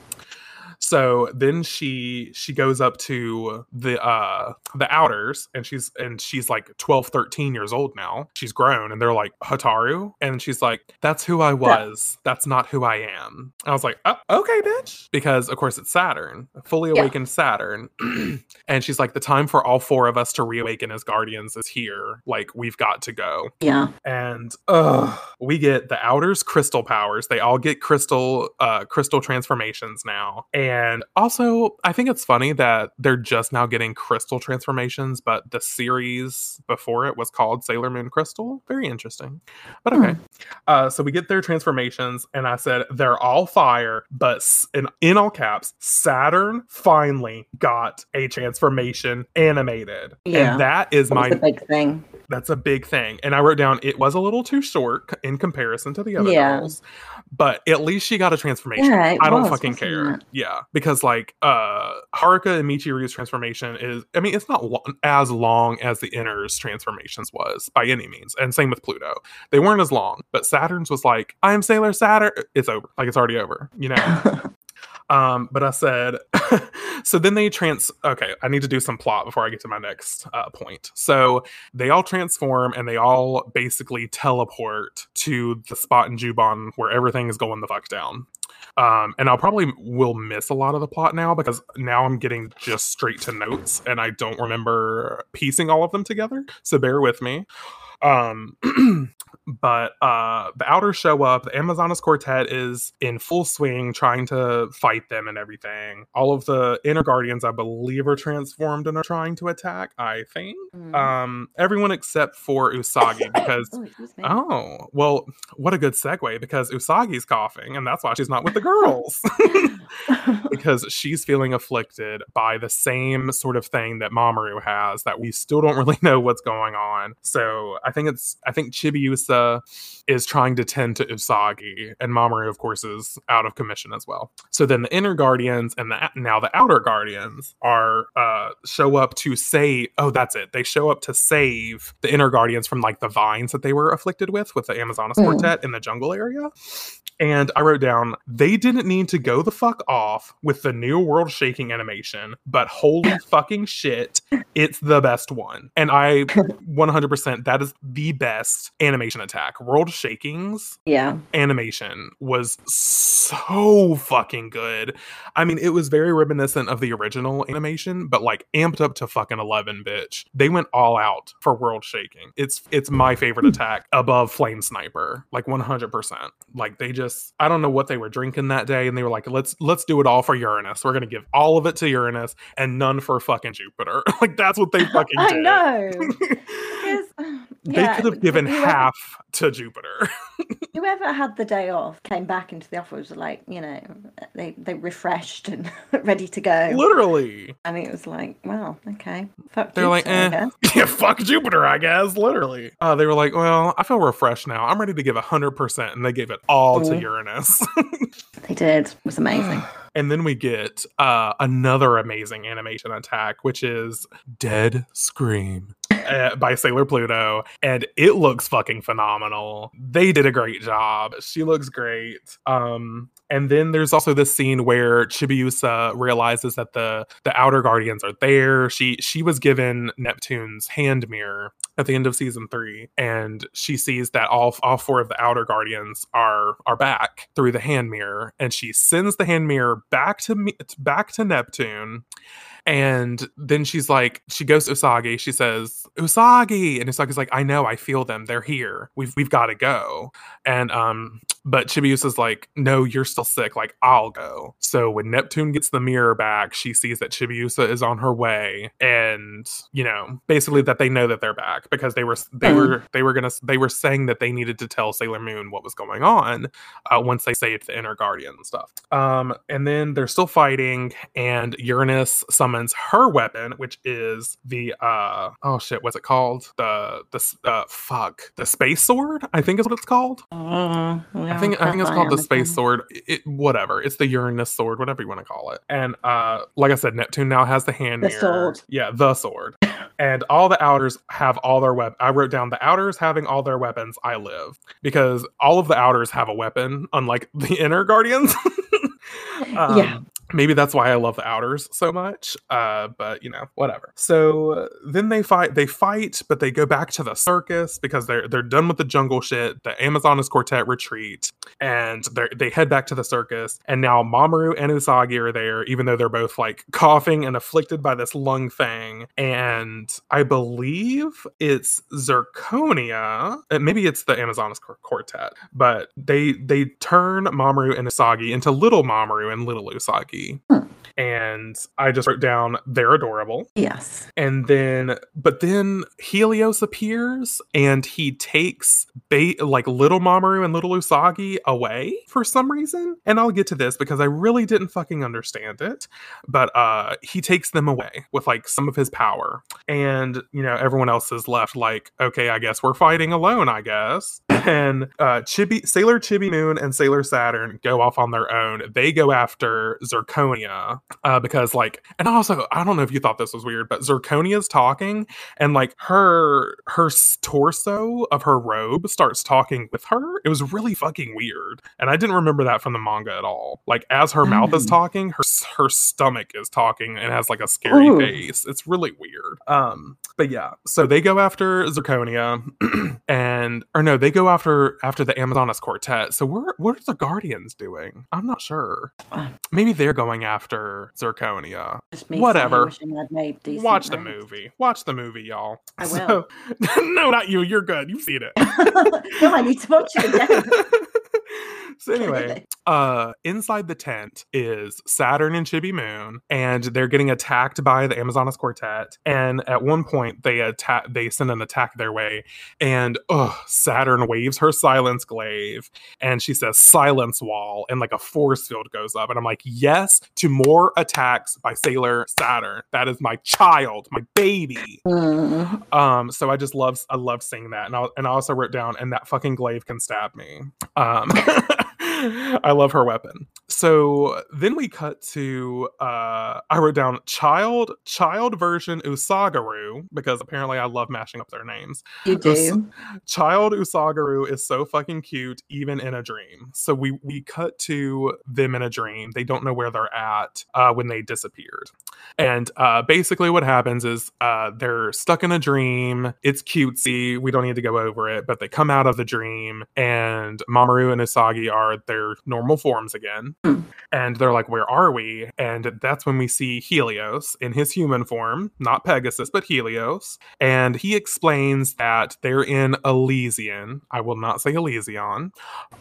So then she she goes up to the uh the outers and she's and she's like 12 13 years old now. She's grown and they're like Hotaru and she's like that's who I was. That's not who I am. I was like, oh, "Okay, bitch." Because of course it's Saturn, fully Yeah. awakened Saturn. *clears throat* and she's like the time for all four of us to reawaken as guardians is here. Like we've got to go Yeah. and uh we get the outers crystal powers they all get crystal uh crystal transformations now and also i think it's funny that they're just now getting crystal transformations but the series before it was called sailor moon crystal. Very interesting. But okay. Uh so we get their transformations and i said they're all fire but in, in all caps saturn finally got a transformation animated. Yeah. and that is That my big thing. That's a big thing. And I wrote down it was a little too short in comparison to the other Yeah. girls, but at least she got a transformation. Yeah, I don't was, fucking care. it? Yeah, because like uh Haruka and Michiru's transformation is I mean it's not lo- as long as the Inner's transformations was by any means. And same with Pluto. They weren't as long, but Saturn's was like I'm Sailor Saturn. It's over. Like it's already over, you know. *laughs* Um, but I said, *laughs* so then they trans. Okay, I need to do some plot before I get to my next uh, point. So they all transform and they all basically teleport to the spot in Juban where everything is going the fuck down. Um, and I'll probably will miss a lot of the plot now because now I'm getting just straight to notes and I don't remember piecing all of them together. So bear with me. Um, *clears throat* but uh, the outers show up. The Amazonas Quartet is in full swing, trying to fight them and everything. All of the inner guardians, I believe, are transformed and are trying to attack. I think. Mm. Um, everyone except for Usagi *laughs* because oh, oh, well, what a good segue because Usagi's coughing and that's why she's not with the girls *laughs* because she's feeling afflicted by the same sort of thing that Mamoru has that we still don't really *laughs* know what's going on. So I think it's I think Chibiusa is trying to tend to Usagi, and Mamoru, of course, is out of commission as well. So then the inner guardians and the now the outer guardians are uh show up to say, oh, that's it. They show up to save the inner guardians from like the vines that they were afflicted with with the Amazonas mm. quartet in the jungle area. And I wrote down, they didn't need to go the fuck off with the new world shaking animation, but holy *laughs* fucking shit, it's the best one. And I *laughs* 100%, that is the best animation attack. World Shakings yeah. animation was so fucking good. I mean, it was very reminiscent of the original animation, but like amped up to fucking 11, bitch. They went all out for World Shaking. It's it's my favorite hmm. attack above Flame Sniper, like 100%. Like they just I don't know what they were drinking that day, and they were like, let's let's do it all for Uranus. We're gonna give all of it to Uranus and none for fucking Jupiter. *laughs* like that's what they *laughs* fucking I did. know. *laughs* they yeah, could have given whoever, half to Jupiter. *laughs* whoever had the day off came back into the office like, you know, they they refreshed and *laughs* ready to go. Literally. And it was like, well, okay. Fuck They're Jupiter, like, eh. *laughs* yeah, fuck Jupiter, I guess. Literally. Uh, they were like, well, I feel refreshed now. I'm ready to give hundred percent, and they gave it all to Uranus. they did. It was amazing. *sighs* And then we get uh, another amazing animation attack, which is Dead Scream. Uh, *laughs* by Sailor Pluto, and it looks fucking phenomenal. They did a great job. She looks great. Um, and then there's also this scene where Chibiusa realizes that the the outer guardians are there. She she was given Neptune's hand mirror at the end of season three, and she sees that all all four of the outer guardians are are back through the hand mirror, and she sends the hand mirror back to me back to Neptune and then she's like, she goes to Usagi. She says, Usagi. And Usagi's like, I know, I feel them. They're here. We've we've got to go. And um, but Chibiusa's like, no, you're still sick. Like, I'll go. So when Neptune gets the mirror back, she sees that Chibiusa is on her way. And, you know, basically that they know that they're back because they were they mm. were they were gonna they were saying that they needed to tell Sailor Moon what was going on uh, once they saved the inner guardian and stuff. Um, and then they're still fighting, and Uranus summons summons her weapon, which is the uh oh shit, what's it called? The the uh fuck the space sword. I think is what it's called. Uh, I think I think it's called the space sword. It, whatever. It's the Uranus sword, whatever you want to call it. And uh like I said, Neptune now has the hand the mirror. sword. Yeah, the sword. *laughs* and all the outers have all their weapons. I wrote down the outers having all their weapons. I live because all of the outers have a weapon, unlike the *laughs* inner guardians. *laughs* um, yeah maybe that's why I love the outers so much. Uh, but you know, whatever. So uh, then they fight. They fight, but they go back to the circus because they're they're done with the jungle shit. The Amazonas Quartet retreat, and they they head back to the circus. And now Mamoru and Usagi are there, even though they're both like coughing and afflicted by this lung thing. And I believe it's Zirconia. Uh, maybe it's the Amazonas Quartet, but they they turn Mamoru and Usagi into little Mamoru and little Usagi Hmm. And I just wrote down they're adorable. Yes. And then, but then Helios appears and he takes ba- like little Mamoru and little Usagi away for some reason. And I'll get to this because I really didn't fucking understand it. But uh he takes them away with like some of his power. And, you know, everyone else is left like, okay, I guess we're fighting alone, I guess. And uh, Chibi, Sailor Chibi Moon and Sailor Saturn go off on their own. They go after Zirconia uh, because, like, and also, I don't know if you thought this was weird, but Zirconia's talking, and like her her torso of her robe starts talking with her. It was really fucking weird, and I didn't remember that from the manga at all. Like, as her mouth is Mm. talking, her her stomach is talking and has like a scary Ooh. face. It's really weird. Um, but yeah, so they go after Zirconia, *clears throat* and or no, they go after after the Amazonas Quartet. So where what are the Guardians doing? I'm not sure. Maybe they're going after Zirconia. Whatever. sitting here wishing I'd made decent Watch the movie. Watch the movie, y'all. I So- *laughs* no, not you. You're good. You've seen it. no, I need to watch it again. *laughs* so anyway, *laughs* uh inside the tent is Saturn and Chibi Moon and they're getting attacked by the Amazonas Quartet and at one point they attack they send an attack their way and Saturn waves her silence glaive and she says silence wall and like a force field goes up and I'm like yes to more attacks by Sailor Saturn that is my child my baby Mm. um, so I just love I love seeing that, and I and I also wrote down, and that fucking glaive can stab me. Um, *laughs* I love her weapon. So then we cut to uh, I wrote down child child version Usagaru because apparently I love mashing up their names. You Us- do. Child Usagaru is so fucking cute, even in a dream. So we we cut to them in a dream. They don't know where they're at uh, when they disappeared, and uh, basically what happens is uh, they're stuck in a dream. It's cutesy. We don't need to go over it, but they come out of the dream, and Mamoru and Usagi are their normal forms again. Hmm. And they're like, Where are we? And that's when we see Helios in his human form, not Pegasus, but Helios. And he explains that they're in Elysian. I will not say Elysion.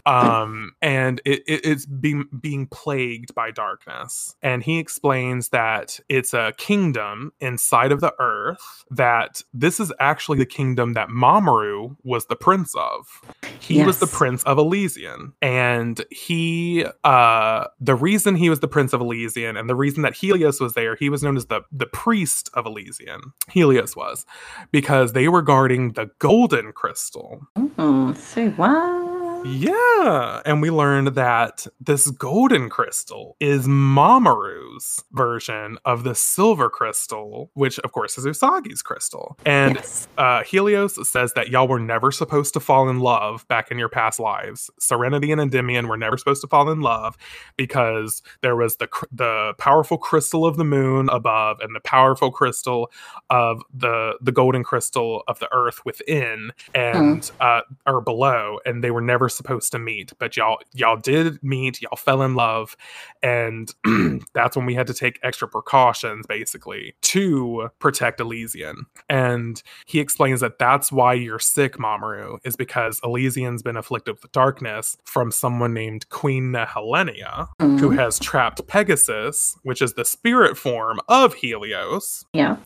Um, and it, it, it's being, being plagued by darkness. And he explains that it's a kingdom inside of the earth, that this is actually the kingdom that Mamoru was the prince of. He was the prince of Elysian. And he, uh, the reason he was the prince of Elysian and the reason that Helios was there, he was known as the, the priest of Elysian. Helios was because they were guarding the golden crystal. Mm, so what? Yeah, and we learned that this golden crystal is Mamoru's version of the silver crystal, which of course is Usagi's crystal. And yes. uh, Helios says that y'all were never supposed to fall in love back in your past lives. Serenity and Endymion were never supposed to fall in love because there was the cr- the powerful crystal of the moon above and the powerful crystal of the the golden crystal of the earth within and uh, or below, and they were never supposed to meet. But y'all y'all did meet. Y'all fell in love, and *clears throat* that's when we had to take extra precautions, basically, to protect Elysian. And he explains that that's why you're sick, Mamoru, is because Elysian's been afflicted with darkness from someone named Queen Nehelenia, who Mm, has trapped Pegasus, which is the spirit form of Helios. yeah.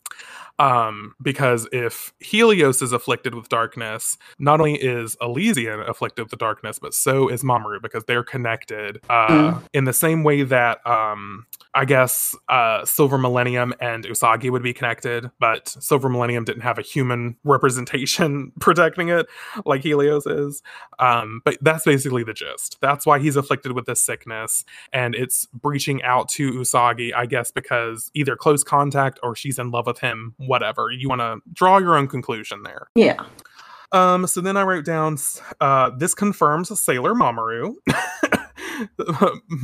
Um, because if Helios is afflicted with darkness, not only is Elysian afflicted with darkness, but so is Mamoru because they're connected uh, in the same way that um, I guess uh, Silver Millennium and Usagi would be connected, but Silver Millennium didn't have a human *laughs* representation *laughs* protecting it like Helios is. Um, but that's basically the gist. That's why he's afflicted with this sickness, and it's breaching out to Usagi, I guess, because either close contact or she's in love with him. Whatever you want to draw your own conclusion there. Yeah. Um, so then I wrote down uh, this confirms Sailor Mamoru. *laughs* *laughs*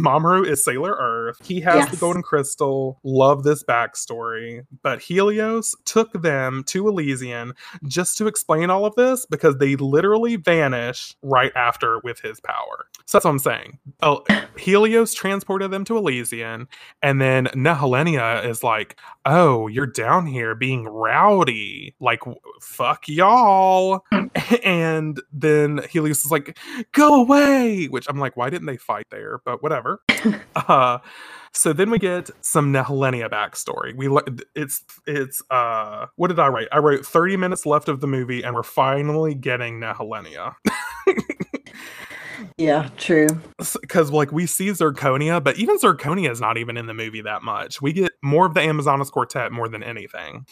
Mamoru is Sailor Earth. He has the golden crystal. Love this backstory. But Helios took them to Elysian just to explain all of this because they literally vanish right after with his power. So that's what I'm saying. Oh, *coughs* Helios transported them to Elysian, and then Nehelenia is like, "Oh, you're down here being rowdy, like fuck y'all." *laughs* and then Helios is like, "Go away," which I'm like, "Why didn't they fight there?" But whatever. *laughs* uh, so then we get some Nehelenia backstory. We le- it's it's uh what did I write? I wrote 30 minutes left of the movie, and we're finally getting Nehelenia. *laughs* Yeah, true. Because like we see Zirconia, but even Zirconia is not even in the movie that much. We get more of the Amazonas Quartet more than anything.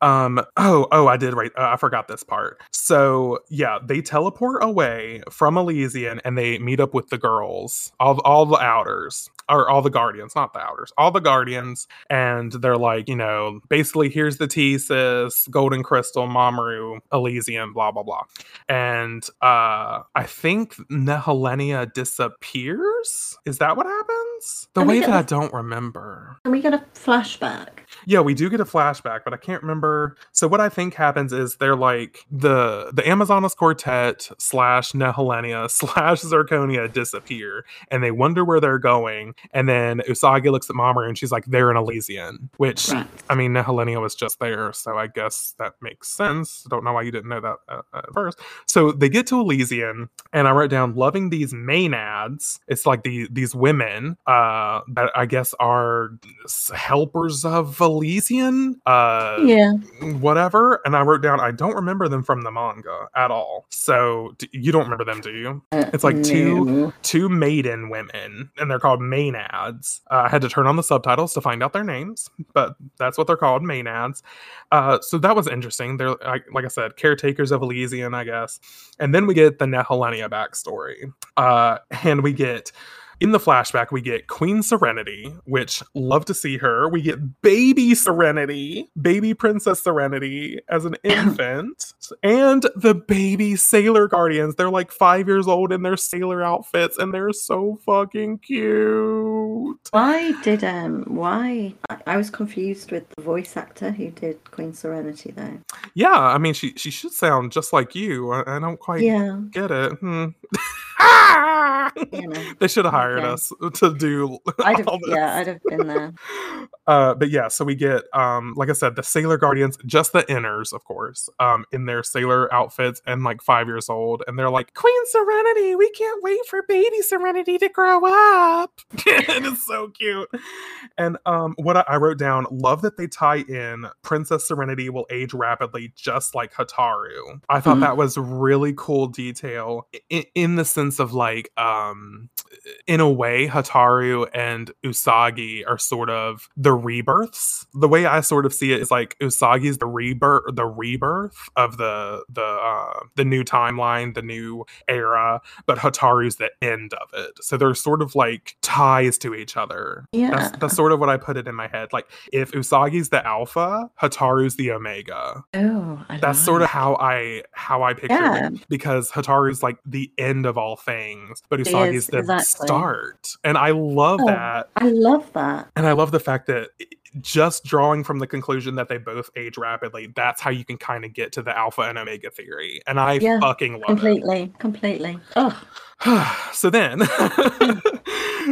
Um. Oh. Oh. I did right. Uh, I forgot this part. So yeah, they teleport away from Elysian and they meet up with the girls, all all the outers or all the guardians, not the outers, all the guardians, and they're like, you know, basically here's the Thesis, Golden Crystal, Mamoru, Elysian, blah blah blah, and uh, I think Nehelenia disappears. Is that what happens? The we way that I the- don't remember. And we get a flashback? Yeah, we do get a flashback, but I can't remember. So what I think happens is they're like the the Amazonas Quartet slash Nehelenia *laughs* slash Zirconia disappear, and they wonder where they're going. And then Usagi looks at Mamoru and she's like, "They're in Elysian," which Right. I mean, Nehelenia was just there, so I guess that makes sense. I don't know why you didn't know that uh, at first. So they get to Elysian, and I wrote down loving these Maenads. It's like the these women uh, that I guess are helpers of Elysian, uh, Yeah. whatever. And I wrote down I don't remember them from the manga at all. So you don't remember them, do you? It's like two- two maiden women, and they're called Maenads. Uh, I had to turn on the subtitles to find out their names, but that's what they're called, Maenads. Uh, so that was interesting. They're like, like I said, caretakers of Elysian, I guess. And then we get the Nehelenia backstory, uh, and we get. In the flashback, we get Queen Serenity, which love to see her. We get baby Serenity, baby Princess Serenity as an *coughs* infant, and the baby Sailor Guardians. They're like five years old in their sailor outfits, and they're so fucking cute. Why did um why I, I was confused with the voice actor who did Queen Serenity though. Yeah, I mean, she she should sound just like you. I, I don't quite Yeah, get it. Hmm. *laughs* you know. they should have hired Okay. us *laughs* to do *laughs* I'd have yeah, I'd have been there. *laughs* Uh, but yeah, so we get, um, like I said, the Sailor Guardians, just the inners, of course, um, in their sailor outfits and like five years old, and they're like, Queen Serenity, we can't wait for baby Serenity to grow up. and it's so cute. And um, what I, I wrote down, love that they tie in Princess Serenity will age rapidly, just like Hotaru. I thought Mhm. that was really cool detail in, in the sense of like, um, in a way, Hotaru and Usagi are sort of the rebirths. The way I sort of see it is like Usagi's the rebirth, the rebirth of the the uh, the new timeline, the new era, but Hotaru's the end of it. So they're sort of like ties to each other. Yeah. That's, that's sort of what I put it in my head. Like if Usagi's the alpha, Hotaru's the omega. Oh, That's sort of how I how I picture Yeah. it because Hotaru's like the end of all things, but Usagi's is, the exactly. start. And I love Oh. that. I love that. And I love the fact that just drawing from the conclusion that they both age rapidly, that's how you can kind of get to the alpha and omega theory. And I Yeah, fucking love it. Completely, completely. Oh, *sighs* so then hmm. *laughs*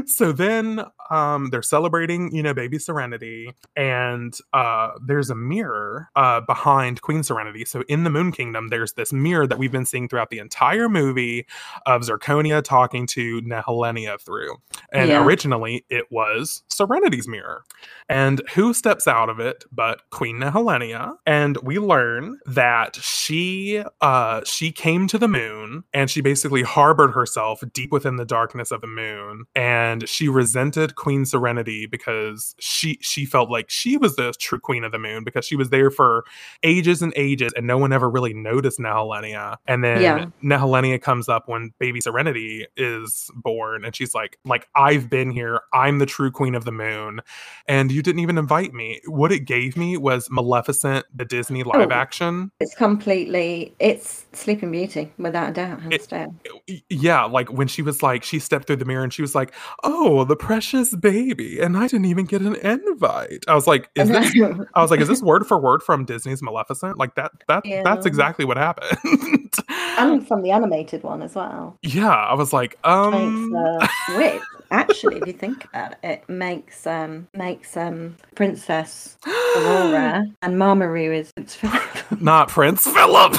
so then um they're celebrating you know baby serenity and uh there's a mirror uh behind queen serenity so in the moon kingdom there's this mirror that we've been seeing throughout the entire movie of zirconia talking to nehelenia through and Yeah. originally it was serenity's mirror and who steps out of it but Queen Nehelenia? And we learn that she uh she came to the moon and she basically harbored herself deep within the darkness of the moon. And she resented Queen Serenity because she she felt like she was the true queen of the moon because she was there for ages and ages and no one ever really noticed Nehelenia. And then Yeah. Nehelenia comes up when baby Serenity is born and she's like like I've been here. I'm the true queen of the moon and you didn't even invite me. What it gave me was Maleficent, the Disney oh. live Oh. action. it's completely. It's Sleeping Beauty, without a doubt, It- Yeah, like when she was like, she stepped through the mirror and she was like, "Oh, the precious baby," and I didn't even get an invite. I was like, *laughs* "Is this?" I was like, "Is this word for word from Disney's Maleficent?" Like that. That that's exactly what happened. *laughs* and from the animated one as well. yeah, I was like, um, makes uh, which actually, if you think about it, it makes um makes um Princess Aurora *gasps* and Mamoru is Prince Philip. not Prince Philip.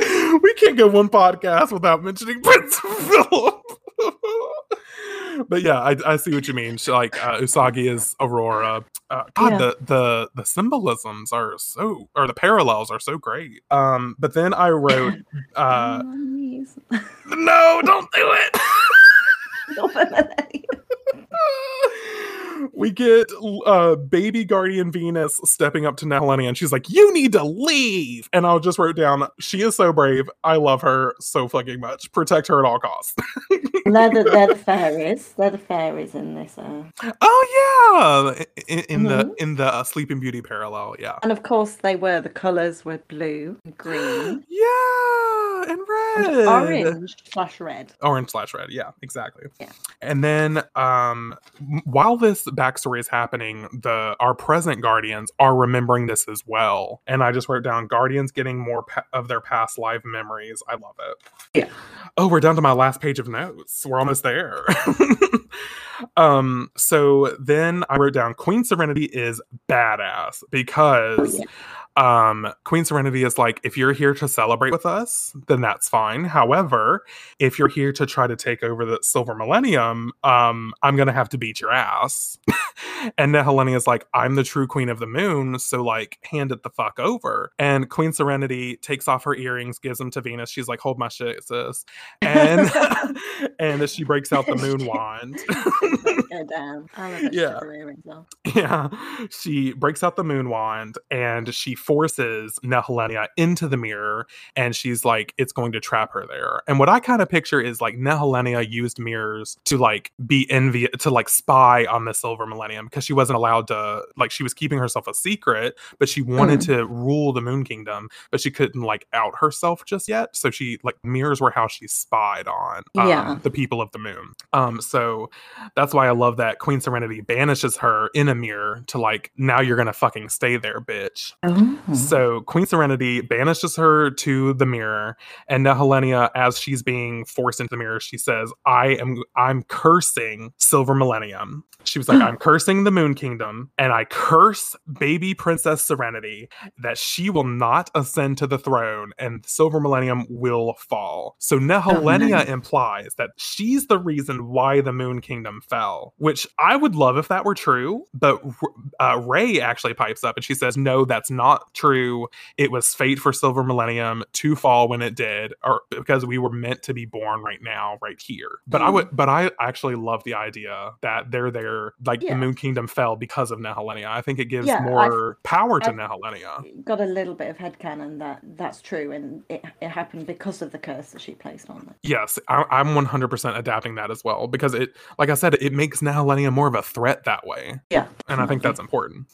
*laughs* we can't go one podcast without mentioning Prince Philip. *laughs* but yeah, I, I see what you mean. She, like uh, Usagi is Aurora. Uh, God, Yeah. the the the symbolisms are so, or the parallels are so great. Um, but then I wrote, *coughs* uh, no, don't do it. Not for millennium. We get uh baby guardian venus stepping up to Nehelenia and she's like you need to leave and i just wrote down she is so brave i love her so fucking much protect her at all costs *laughs* they're, the, they're the *laughs* fairies. They're the fairies in this. Uh... oh yeah in, in the Mhm. in the uh, sleeping beauty parallel yeah And of course, they were. The colours were blue and *gasps* green. yeah and red and orange slash red. orange slash red yeah exactly Yeah. and then um while this backstory is happening the our present guardians are remembering this as well. And i just wrote down guardians getting more pa- of their past life memories. I love it. Yeah. oh we're down to my last page of notes. We're almost there. *laughs* Um so then i wrote down queen serenity is badass because yeah. Um queen serenity is like if you're here to celebrate with us then that's fine. However if you're here to try to take over the silver millennium um i'm gonna have to beat your ass. *laughs* And then Helena is like i'm the true queen of the moon so like hand it the fuck over. And queen serenity takes off her earrings gives them to venus. She's like hold my shit sis. And *laughs* *laughs* and she breaks out the moon wand Go down. I love it. Yeah. *laughs* Yeah, she breaks out the moon wand and she forces Nehelenia into the mirror, and she's like, it's going to trap her there. And what I kind of picture is like Nehelenia used mirrors to like be envy to like spy on the Silver Millennium because she wasn't allowed to like she was keeping herself a secret, but she wanted Mm. to rule the Moon Kingdom, but she couldn't like out herself just yet. So she like mirrors were how she spied on um, Yeah. the people of the moon. Um, so that's why I love that Queen Serenity banishes her in a mirror to like, now you're gonna fucking stay there, bitch. Oh. So Queen Serenity banishes her to the mirror, and Nehelenia, as she's being forced into the mirror, she says, I am I'm cursing Silver Millennium. She was like, *gasps* I'm cursing the Moon Kingdom, and I curse baby Princess Serenity that she will not ascend to the throne and Silver Millennium will fall. So Nehelenia oh, nice. implies that she's the reason why the Moon Kingdom fell, which I would love if that were true. But uh, Rei actually pipes up and she says, No, that's not true. It was fate for Silver Millennium to fall when it did, or because we were meant to be born right now, right here. But I Mm. would, but I actually love the idea that they're there, like Yeah. the Moon Kingdom fell because of Nehelenia. I think it gives Yeah, I've- more power to I've-. Got a little bit of headcanon that that's true, and it, it happened because of the curse that she placed on it. Yes, I, I'm 100% adapting that as well because it, like I said, it makes Nehelenia more of a threat that way. Yeah. And I think that's important.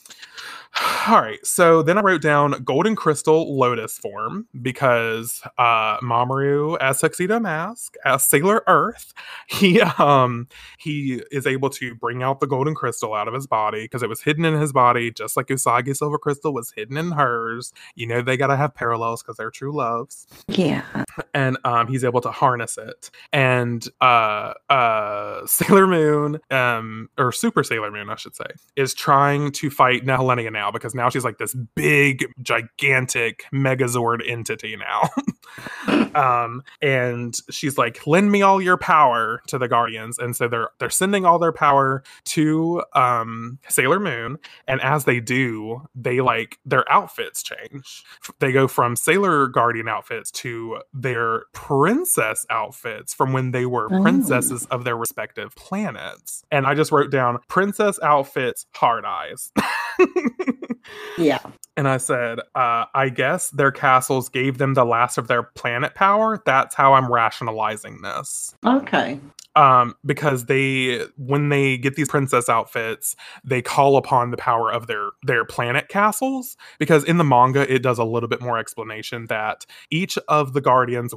*sighs* All right. So then I wrote down Golden Crystal Lotus form because uh Mamoru as Tuxedo Mask, as Sailor Earth, *laughs* he um he is able to bring out the golden crystal out of his body because it was hidden in his body, just like Usagi Silver Crystal was hidden in hers. You know they gotta have parallels because they're true loves Yeah. And um, he's able to harness it. And uh, uh, *laughs* Sailor Moon, um, or Super Sailor Moon, I should say, is trying to fight Nehelenia now because now she's like this big, gigantic Megazord entity now. *laughs* um, and she's like, "Lend me all your power to the Guardians." And so they're they're sending all their power to um, Sailor Moon, and as they do, they like their outfits change. They go from Sailor Guardian outfits to their princess outfits from when they were Oh. princesses of their respective planets. And I just wrote down princess outfits, hard eyes. *laughs* Yeah. and I said, uh, I guess their castles gave them the last of their planet power. That's how I'm rationalizing this Okay. Um, because they when they get these princess outfits they call upon the power of their their planet castles because in the manga it does a little bit more explanation that each of the guardians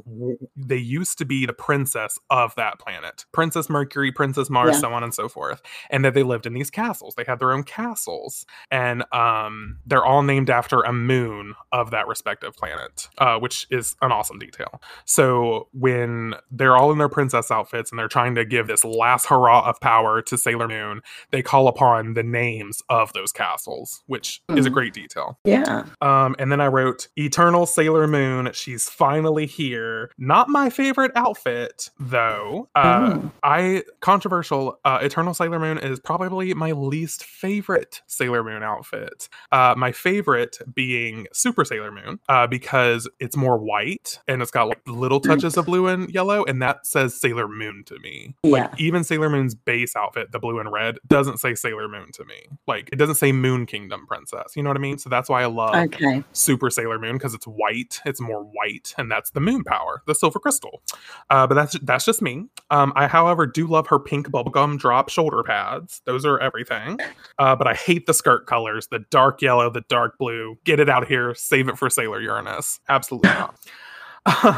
they used to be the princess of that planet. Princess mercury princess mars Yeah. so on and so forth. And that they lived in these castles. They had their own castles. And um, they're all named after a moon of that respective planet uh, which is an awesome detail. So when they're all in their princess outfits and they're trying trying to give this last hurrah of power to Sailor Moon, they call upon the names of those castles, which is a Mm. great detail. Yeah. Um, and then I wrote Eternal Sailor Moon. She's finally here. Not my favorite outfit, though. Uh, Mm. I controversial. Uh, Eternal Sailor Moon is probably my least favorite Sailor Moon outfit. Uh, my favorite being Super Sailor Moon, uh, because it's more white and it's got like little touches of blue and yellow, and that says Sailor Moon to me. Yeah. Even Sailor Moon's base outfit, the blue and red, doesn't say Sailor Moon to me. Like it doesn't say Moon Kingdom Princess. You know what I mean? So that's why I love Okay. Super Sailor Moon because it's white. It's more white, and that's the moon power, the silver crystal. Uh, but that's that's just me. Um, I, however, do love her pink bubblegum drop shoulder pads. Those are everything. Uh, but I hate the skirt colors: the dark yellow, the dark blue. Get it out of here. Save it for Sailor Uranus. Absolutely not.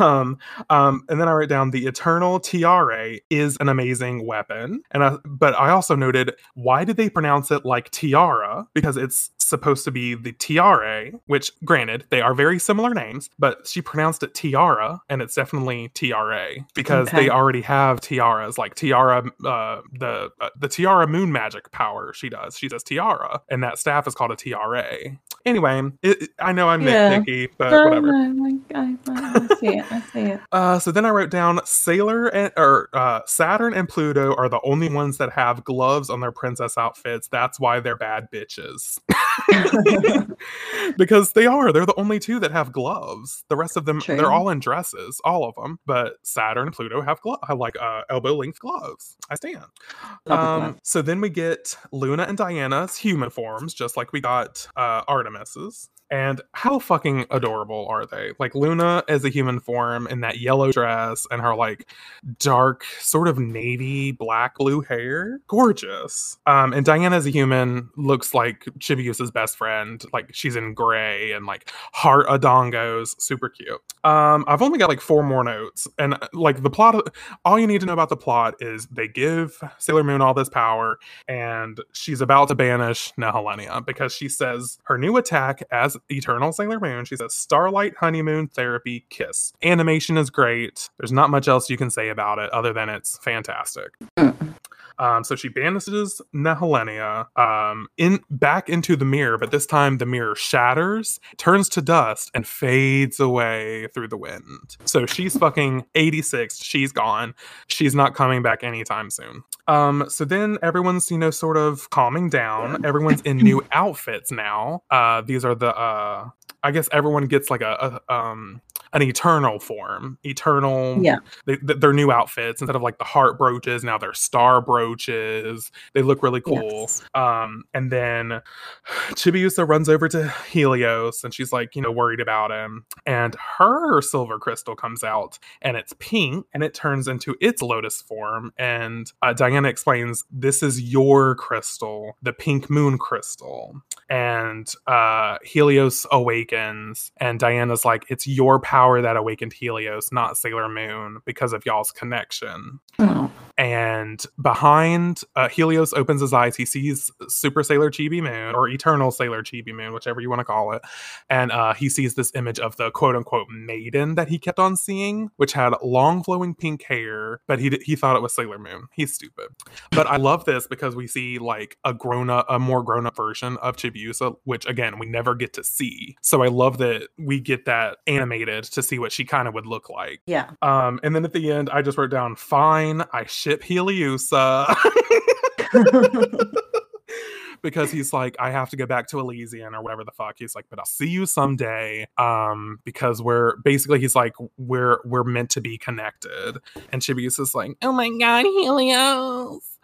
Um, um, and then I write down the Eternal Tiare is an amazing weapon, and I, but I also noted why did they pronounce it like tiara? Because it's supposed to be the tiare, which, granted, they are very similar names, but she pronounced it tiara, and it's definitely tiare because Okay. they already have tiaras, like tiara, uh, the uh, the tiara moon magic power. She does, she does tiara, and that staff is called a tiare. Anyway, it, it- I know I'm Yeah. nitpicky, but no, whatever. no, I, I, I see it. I see it. *laughs* Uh, so then I wrote down Sailor and or uh, Saturn and Pluto are the only ones that have gloves on their princess outfits. That's why they're bad bitches. *laughs* *laughs* because they are. They're the only two that have gloves. The rest of them, True. they're all in dresses, all of them. But Saturn and Pluto have glo- have like uh, elbow length gloves. I stand. *gasps* Um, so then we get Luna and Diana's human forms, just like we got uh, Artemis's. And how fucking adorable are they? Like Luna as a human form in that yellow dress and her like dark, sort of navy black blue hair. Gorgeous. Um, and Diana as a human looks like Chibiusa's best friend. Like she's in gray and like heart odangos. Super cute. Um, I've only got like four more notes. And like the plot, all you need to know about the plot is they give Sailor Moon all this power and she's about to banish Nehelenia because she says her new attack as Eternal Sailor Moon, she says Starlight Honeymoon Therapy Kiss. Animation is great. There's not much else you can say about it other than it's fantastic. Mm. Um, so she banishes Nehelenia um, in back into the mirror, but this time the mirror shatters, turns to dust, and fades away through the wind. So she's *laughs* fucking 86. She's gone. She's not coming back anytime soon. Um, so then everyone's, you know, sort of calming down. *clears throat* Everyone's in new outfits now. Uh, these are the uh I guess everyone gets like a, a um an eternal form. Eternal Yeah. they, th- their new outfits instead of like the heart brooches now they're star brooches they look really cool Yes. um and then chibiusa runs over to helios and she's like you know worried about him and her silver crystal comes out and it's pink and it turns into its lotus form and uh, diana explains this is your crystal the pink moon crystal and uh helios awakens and diana's like it's your power that awakened helios not sailor moon because of y'all's connection. Oh, and behind uh, Helios opens his eyes. He sees Super Sailor Chibi Moon or Eternal Sailor Chibi Moon, whichever you want to call it. And uh, he sees this image of the quote unquote maiden that he kept on seeing, which had long flowing pink hair, but he he thought it was Sailor Moon. He's stupid. But I love this because we see like a grown up, a more grown up version of Chibiusa, which again we never get to see. So I love that we get that animated to see what she kind of would look like. yeah. Um, and then at the end, I just wrote down, "Fine, I ship Heliusa," *laughs* because he's like, "I have to go back to Elysian or whatever the fuck." He's like, "But I'll see you someday." Um, because we're basically, he's like, "We're we're meant to be connected," and Chibiusa's like, "Oh my god, Helios."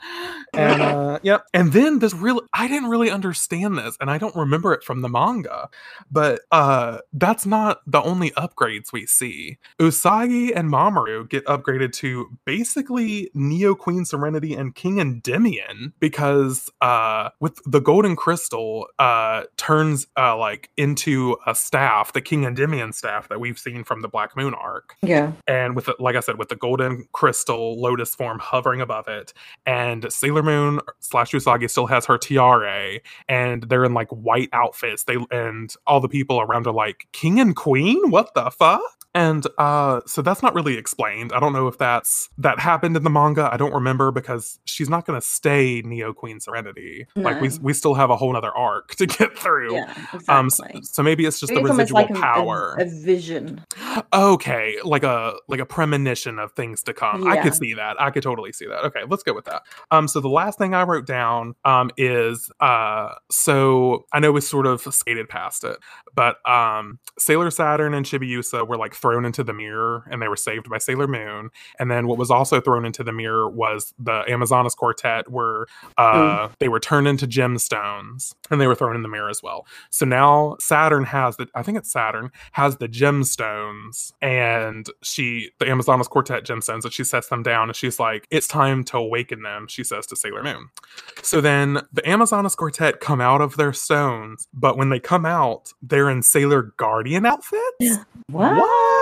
And *laughs* uh, yep. And then this really, I didn't really understand this, and I don't remember it from the manga, but uh, that's not the only upgrades we see. Usagi and Mamoru get upgraded to basically Neo Queen Serenity and King Endymion because uh, with the Golden Crystal uh, turns uh, like into a staff, the King Endymion staff that we've seen from the Black Moon arc yeah. and with the, like I said, with the golden crystal lotus form hovering above it, and Sailor Moon slash Usagi still has her tiara, and they're in like white outfits. They and all the people around are like king and queen. What the fuck? And uh, so that's not really explained. I don't know if that's that happened in the manga. I don't remember because she's not going to stay Neo Queen Serenity. Like we we still have a whole other arc to get through. Yeah, exactly. Um, so, so maybe it's just Maybe the residual like an- a- power. A, vision. Okay, like a like a premonition of things to come. I could see that. I could totally see that. Okay, let's go with that. Um, so the last thing I wrote down um is uh so I know we sort of skated past it, but um Sailor Saturn and Chibiusa were like thrown into the mirror and they were saved by Sailor Moon. And then what was also thrown into the mirror was the Amazonas Quartet were uh they were turned into gemstones and they were thrown in the mirror as well. So now Saturn has the I think it's Saturn has the gemstones and she the Amazonas Quartet gemstones and she sets them down and she's like, It's time to awaken them, she says to Sailor Moon. So then the Amazonas Quartet come out of their stones, but when they come out, they're in Sailor Guardian outfits. *gasps* What? What?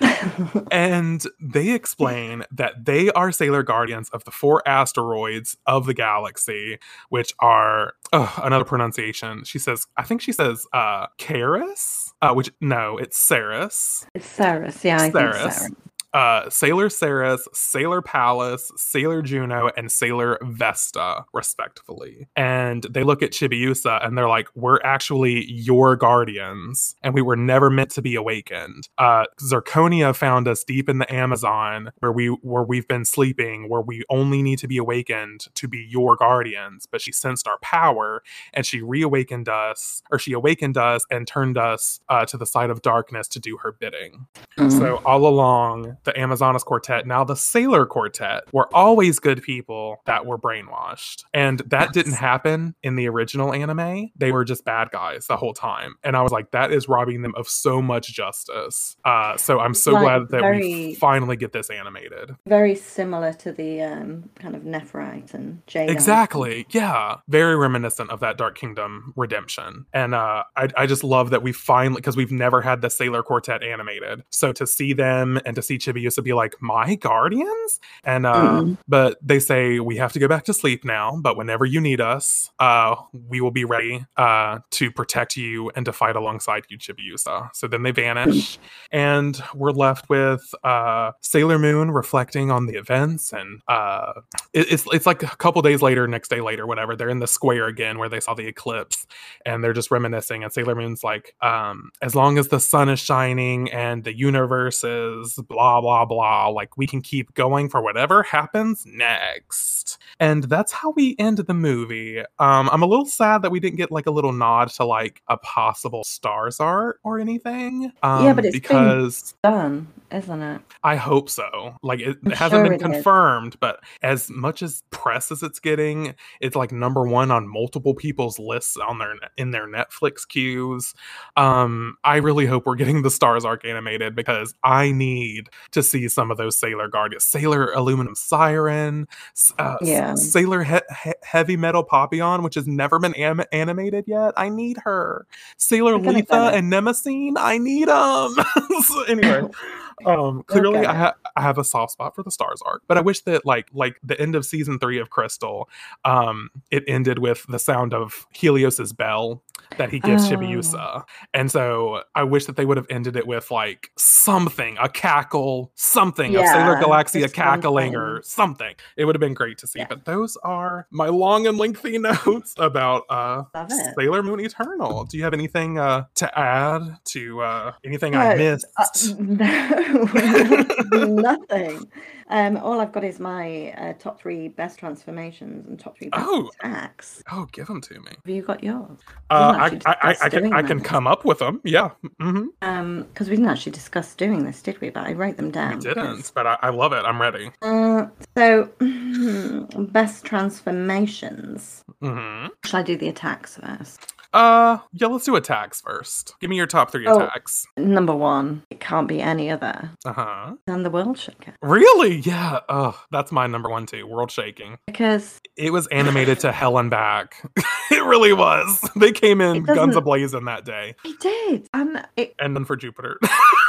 *laughs* and they explain that they are Sailor Guardians of the four asteroids of the galaxy, which are ugh, another pronunciation. She says, I think she says uh Karis, uh, which no, it's Ceres. it's Ceres. Yeah, I think Ceres. Uh, Sailor Ceres, Sailor Pallas, Sailor Juno, and Sailor Vesta, respectively. And they look at Chibiusa and they're like, We're actually your guardians, and we were never meant to be awakened. Uh, Zirconia found us deep in the Amazon where we where we've been sleeping, where we only need to be awakened to be your guardians. But she sensed our power and she reawakened us, or she awakened us and turned us uh, to the side of darkness to do her bidding. Mm. So all along, the Amazonas Quartet, now the Sailor Quartet, were always good people that were brainwashed. And that didn't happen in the original anime. They were just bad guys the whole time. And I was like, that is robbing them of so much justice. Uh, so I'm so Like, glad that we finally get this animated. Very similar to the um, kind of Nephrite and Jade. Exactly. Yeah. Very reminiscent of that Dark Kingdom redemption. And uh, I, I just love that we finally, because we've never had the Sailor Quartet animated. So to see them and to see Chibiusa be like, my guardians? And, uh, Mm. but they say, we have to go back to sleep now. But whenever you need us, uh, we will be ready uh, to protect you and to fight alongside you, Chibiusa. So then they vanish. and we're left with uh, Sailor Moon reflecting on the events and uh, it, it's it's like a couple days later, next day later, whatever. They're in the square again where they saw the eclipse, and they're just reminiscing. And Sailor Moon's like, um, as long as the sun is shining and the universe is blah blah blah, blah. like we can keep going for whatever happens next. And that's how we end the movie. Um, I'm a little sad that we didn't get like a little nod to like a possible Stars arc or anything. Um, Yeah, but it's been- because Done, isn't it? I hope so. Like it, hasn't sure been it is. confirmed, but as much as press as it's getting, it's like number one on multiple people's lists on their in their Netflix queues. Um, I really hope we're getting the Stars arc animated because I need to see some of those Sailor Guardians, Sailor Aluminum Siren, uh, Yeah. Sailor he- he- Heavy Metal Papillon, which has never been am- animated yet. I need her. Sailor Letha and Mnemosyne, I need them. *laughs* so anyway, *laughs* um, clearly Okay. I, ha- I have a soft spot for the Stars arc, but I wish that like like the end of season three of Crystal, um, it ended with the sound of Helios's bell that he gives Oh. Chibiusa, and so I wish that they would have ended it with like something, a cackle, something of Sailor Yeah, Galaxia cackling something. or something. It would have been great to see. Yeah. But those are my long and lengthy *laughs* notes about uh Sailor Moon Eternal. Do you have anything uh to add to uh anything I Uh, missed? Uh, *laughs* no, *laughs* nothing. Um, all I've got is my uh, top three best transformations and top three best Oh. attacks. oh, give them to me. Have you got yours? Uh, I, I, I, I can I can come up with them. Yeah. Mm-hmm. Um, because we didn't actually discuss doing this, did we? But I wrote them down. We didn't, because- but I, I love it. I'm ready. Uh, so, *laughs* best transformations. hmm Shall I do the attacks first? Uh, yeah. Let's do attacks first. Give me your top three Oh. attacks. Number one, it can't be any other Uh huh. than the World Shaker. Really? Yeah. Oh, that's my number one too. World shaking. Because It was animated to hell and back. *laughs* it really was. They came in guns ablazing that day, it did. And it, and then for Jupiter. *laughs*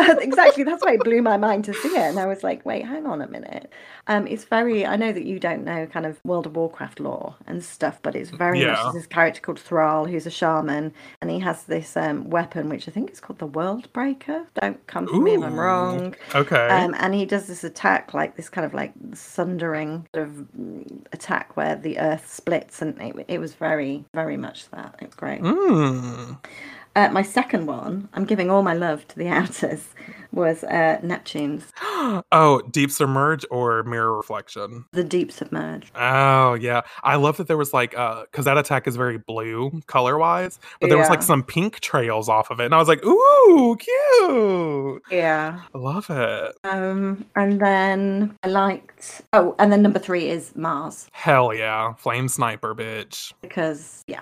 yeah, *laughs* exactly. That's why it blew my mind to see it, and I was like, wait, hang on a minute. Um, it's very. I know that you don't know kind of World of Warcraft lore and stuff, but it's very Yeah. much this character called Thrall who's a shaman, and he has this um, weapon which I think is called the World Breaker. Don't come for me if I'm wrong. Okay. Um, and he does this attack, like this kind of like sundering sort of attack where the earth splits, and it, it was very, very much that. It's great. Mm. Uh, my second one, I'm giving all my love to the *laughs* outers, was uh, Neptune's *gasps* Oh, deep submerge or mirror reflection? The Deep Submerge. Oh yeah, I love that there was like uh because that attack is very blue color wise, but there was like some pink trails off of it, and I was like, ooh, cute. Yeah. I love it. Um, and then I liked. Oh, and then number three is Mars Hell yeah, flame sniper, bitch. because yeah,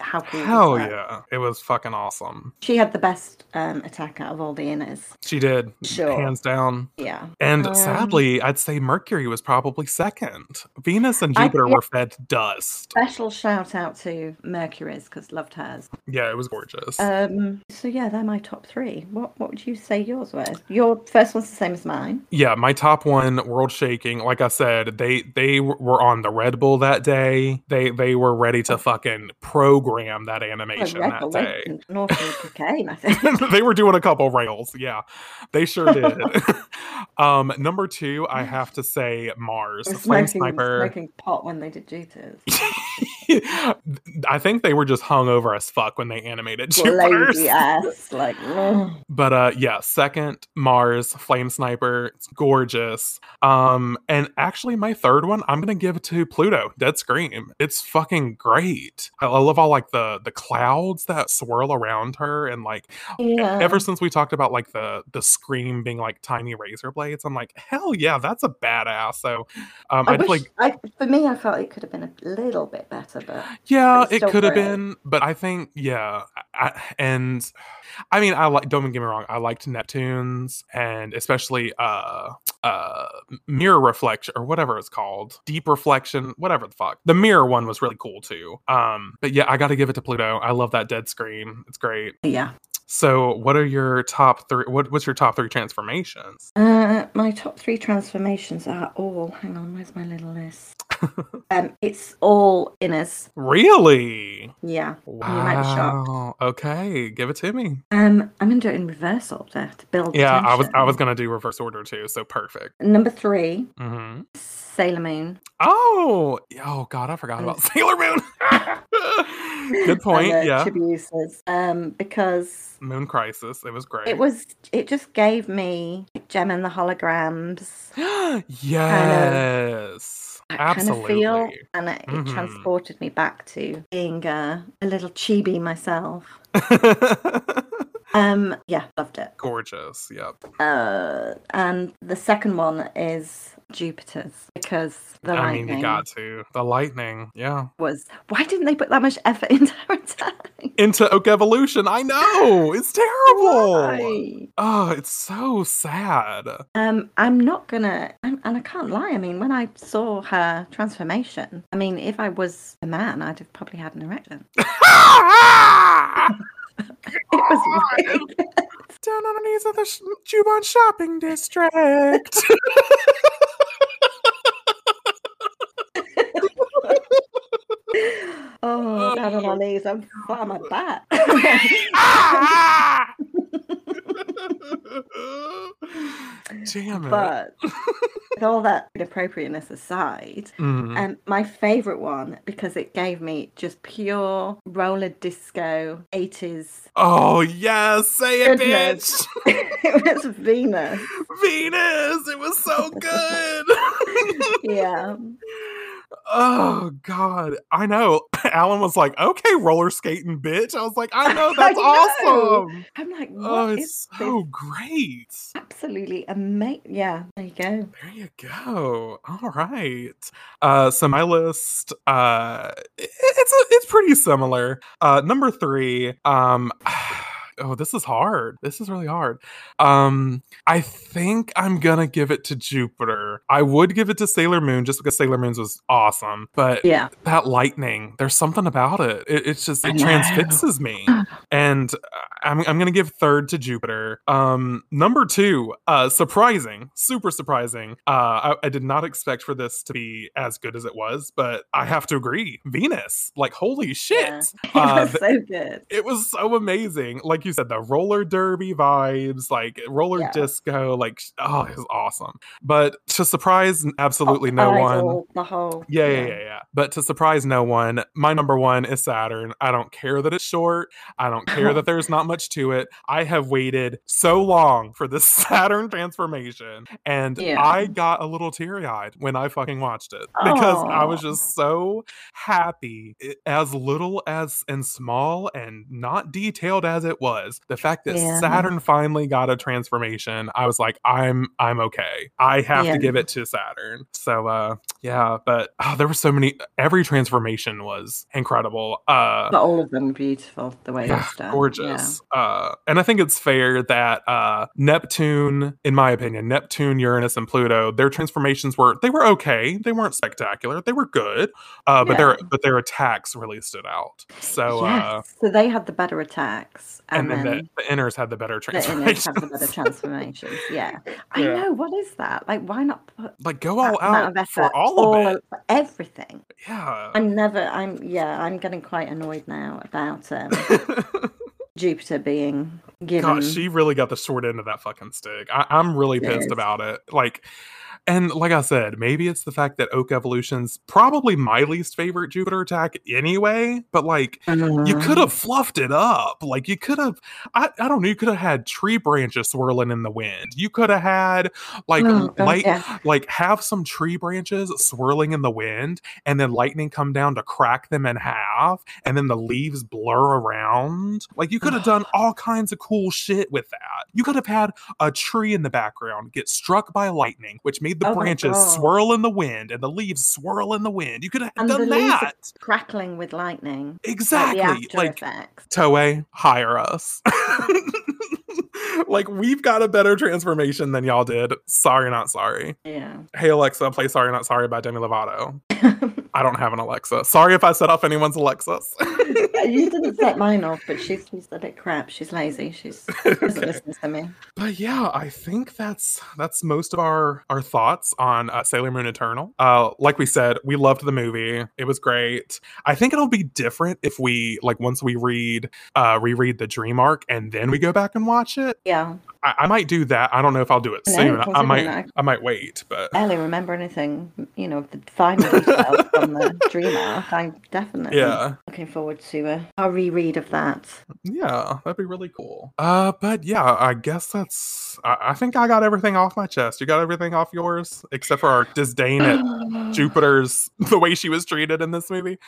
how cool. Hell yeah, it was fucking awesome. She had the best um, attack out of all the inners. She did, Sure. hands down. Yeah. And Um, sadly, I'd say Mercury was probably second. Venus and I- Jupiter yeah. were fed dust. Special shout out to Mercury's because loved hers. Yeah, it was gorgeous. Um, so yeah, they're my top three. What what would you say yours were? Your first one's the same as mine. yeah, my top one, World Shaking. Like I said, they they were on the Red Bull that day. They they were ready to fucking program that animation that Bull, day. North *laughs* cocaine, I think. *laughs* they were doing a couple rails. Yeah, they sure did. *laughs* um, number two, I have to say Mars, smoking, Sniper. smoking pot when they did Jupiter's. *laughs* *laughs* I think they were just hung over as fuck when they animated. Lazy ass, like. ugh. *laughs* But uh yeah, second Mars Flame Sniper, it's gorgeous. Um and actually my third one, I'm going to give it to Pluto, Dead Scream. It's fucking great. I, I love all like the the clouds that swirl around her and like Yeah. ever since we talked about like the the scream being like tiny razor blades, I'm like, hell yeah, that's a badass. So um I I wish, like I, for me, I felt it could have been a little bit better, but Yeah, It's it could have been, but I think yeah, I, and I mean I like. Don't get me wrong, I liked Neptunes and especially uh uh mirror reflection or whatever it's called, deep reflection, whatever the fuck. The mirror one was really cool too. Um, but yeah, I got to give it to Pluto. I love that Dead Scream. It's great. yeah. So, what are your top three? What, what's your top three transformations? Uh, my top three transformations are all. Hang on, where's my little list? *laughs* um, it's all inners. Really? Yeah. You might be shocked. Wow. Okay, give it to me. Um, I'm gonna do it in reverse order to build. Yeah, I was I was gonna do reverse order too, so perfect. Number three, hmm Sailor Moon. Oh, oh God, I forgot about *laughs* Sailor Moon. *laughs* Good *laughs* point. uh, Yeah, Um, because Moon Crisis. It was great. it was, it just gave me Jem and the Holograms. *gasps* yes, That absolutely. kind of feel, and it, it Mhm. transported me back to being uh, a little chibi myself. *laughs* Um, yeah, loved it. Gorgeous. Yep. Uh, and the second one is Jupiter's because the I lightning mean, you got to the lightning. Yeah. was. Why didn't they put that much effort *laughs* into her attack? Into Oak Evolution. I know. It's terrible. Why? Oh, it's so sad. Um, I'm not gonna, I'm, and I can't lie. I mean, when I saw her transformation, I mean, if I was a man, I'd have probably had an erection. *laughs* *laughs* It was. Oh, *laughs* down on the knees of the sh- Juban shopping district. *laughs* Oh, down on my oh. knees, I'm on my back. *laughs* Damn it. but with all that inappropriateness aside, Mhm. um, my favourite one because it gave me just pure roller disco 80s. oh yes, say it, Goodness. bitch. *laughs* it was Venus. Venus, it was so good. *laughs* Yeah. Oh god, I know. *laughs* Alan was like, "Okay, roller skating, bitch." I was like, "I know, *laughs* I that's know. awesome." I'm like, Oh, it's is so this? great. Absolutely amazing. Yeah, there you go. There you go. All right. Uh, so my list, uh, it's a, it's pretty similar. Uh, number three. Um, *sighs* oh, this is hard. This is really hard. Um, I think I'm gonna give it to Jupiter. I would give it to Sailor Moon just because Sailor Moon's was awesome, but Yeah. that lightning, there's something about it. it it's just it transfixes me, and I'm, I'm gonna give third to Jupiter. Um, number two, uh, surprising, super surprising. Uh, I, I did not expect for this to be as good as it was, but I have to agree, Venus, like holy shit, Yeah. *laughs* It Uh, was so good. it was so amazing. Like you said, the roller derby vibes, like roller Yeah. disco, like oh, it was awesome. But to surprise oh, absolutely no one. The whole. Yeah, yeah, yeah, yeah. But to surprise no one, my number one is Saturn. I don't care that it's short. I don't care that there's not much to it. I have waited so long for this *laughs* Saturn transformation, and *laughs* Yeah. I got a little teary eyed when I fucking watched it because I was just so happy. It- as little as and small and not detailed as it was, the fact that Yeah. Saturn finally got a transformation, I was like, I'm I'm okay. I have Yeah. to give it to Saturn. So uh yeah, but oh, there were so many. Every transformation was incredible. Uh, But all of them beautiful. The way yeah, it's done. gorgeous. Uh, and I think it's fair that uh, Neptune, in my opinion, Neptune, Uranus, and Pluto, their transformations were they were okay. They weren't spectacular. They were good. Uh, but their but their attacks really stood out. So Yeah. uh, so they had the better attacks, and, and, then then the, the inners had the better the inners transformations. have the better transformations. *laughs* Yeah. I know. What is that? Like, why not put like go all out of for all of it. for everything? Yeah. I'm never. I'm. Yeah. I'm getting quite annoyed now about um, *laughs* Jupiter being given. God, she really got the short end of that fucking stick. I, I'm really pissed about it. Like, and like I said, maybe it's the fact that Oak Evolution's probably my least favorite Jupiter attack anyway. But like, you Mhm. could have fluffed it up. Like, you could have, I, I don't know, you could have had tree branches swirling in the wind. You could have had like Oh, light, yeah. like have some tree branches swirling in the wind, and then lightning come down to crack them in half, and then the leaves blur around. Like, you could have done all *sighs* kinds of cool shit with that. You could have had a tree in the background get struck by lightning, which made the Oh branches swirl in the wind and the leaves swirl in the wind. You could have And the done that. crackling with lightning. Exactly. Like Like. Toei, hire us. *laughs* *laughs* like, we've got a better transformation than y'all did. Sorry, not sorry. Yeah. Hey, Alexa, play Sorry, Not Sorry by Demi Lovato. *laughs* I don't have an Alexa. Sorry if I set off anyone's Alexas. *laughs* you didn't set mine off, but she's she's a bit crap. She's lazy. She's she doesn't Okay. listen to me. But yeah, I think that's that's most of our our thoughts on uh, Sailor Moon Eternal. Uh, like we said, we loved the movie. It was great. I think it'll be different if we like once we read uh reread the Dream Arc and then we go back and watch it. Yeah. I, I might do that. I don't know if I'll do it No, soon. I, might that- I might wait, but barely remember anything, you know, the final details from the *laughs* dream arc. I'm definitely yeah. looking forward to a, a reread of that. Yeah, that'd be really cool. Uh, but yeah, I guess that's. I, I think I got everything off my chest. You got everything off yours, except for our disdain at *sighs* Jupiter's the way she was treated in this movie.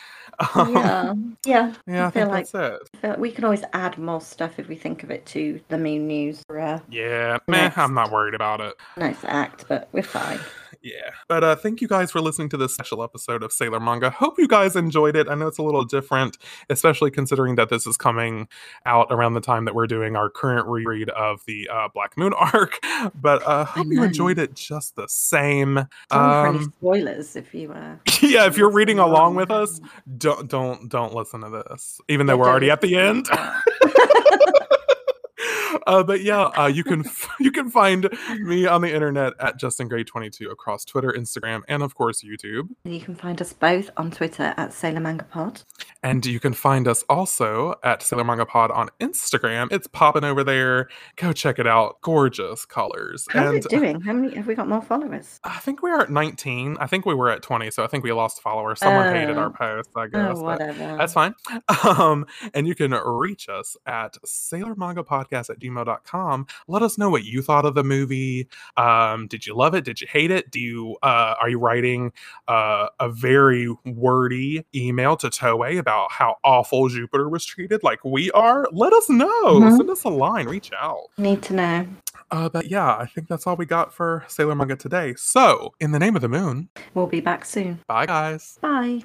Um, yeah, *laughs* yeah. yeah, I, I feel think like- that's it. Feel like we can always add more stuff if we think of it to the main news for uh, Yeah, Man, I'm not worried about it. Nice act, but we're fine. *laughs* Yeah, but uh, thank you guys for listening to this special episode of Sailor Manga. Hope you guys enjoyed it. I know it's a little different, especially considering that this is coming out around the time that we're doing our current reread of the uh, Black Moon *laughs* arc. But uh, hope you enjoyed it just the same. Sorry for any Um, spoilers if you uh *laughs* yeah, if you're reading along with us, don't don't don't listen to this, even though we're already at the end. Uh, but yeah, uh, you can *laughs* you can find me on the internet at Justin Gray 22 across Twitter, Instagram, and of course YouTube. You can find us both on Twitter at Sailor Manga Pod. And you can find us also at Sailor Manga Pod on Instagram. It's popping over there. Go check it out. Gorgeous colors. How's and it doing? How many have we got more followers? I think we are at 19. I think we were at 20, so I think we lost followers. follower. Someone hated our Oh. post, I guess. Oh, whatever. That's fine. *laughs* Um, and you can reach us at sailormangapodcast at gmail.com. Let us know what you thought of the movie. Um, did you love it? Did you hate it? Do you uh are you writing uh, a very wordy email to Toei about how awful Jupiter was treated like we are? Let us know. Mhm. Send us a line, reach out. Need to know. Uh, but yeah, I think that's all we got for Sailor Manga today. So, in the name of the moon, We'll be back soon. bye guys. Bye.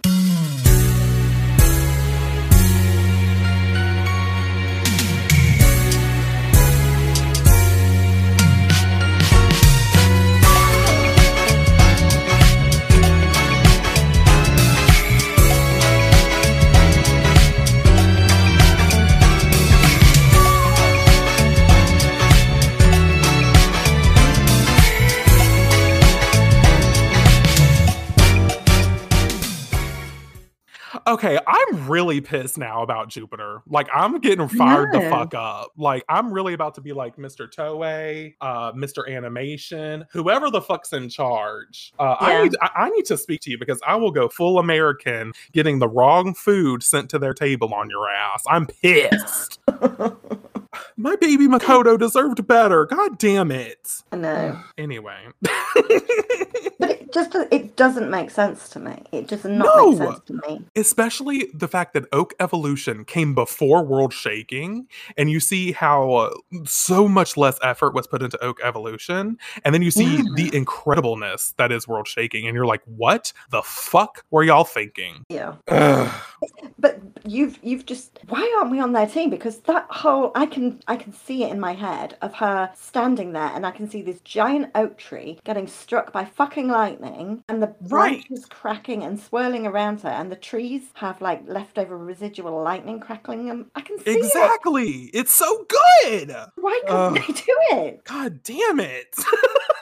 Okay, I'm really pissed now about Jupiter. Like, I'm getting fired the fuck up. Like, I'm really about to be like Mr. Toei, uh, Mr. Animation, whoever the fuck's in charge. Uh, I need I, I need to speak to you because I will go full American, getting the wrong food sent to their table on your ass. I'm pissed. *laughs* My baby Makoto deserved better. God damn it. I know. Anyway. But *laughs* just it doesn't make sense to me. It does not No. make sense to me. especially the fact that Oak Evolution came before World Shaking, and you see how uh, so much less effort was put into Oak Evolution, and then you see Yeah. the incredibleness that is World Shaking, and you're like, what the fuck were y'all thinking? Yeah. Ugh. But you've you've just why aren't we on their team? Because that whole I can I can see it in my head of her standing there and I can see this giant oak tree getting struck by fucking lightning and the Right. branches cracking and swirling around her and the trees have like leftover residual lightning crackling them. I can see it. exactly. It's so good. Why couldn't Ugh. they do it? God damn it. *laughs*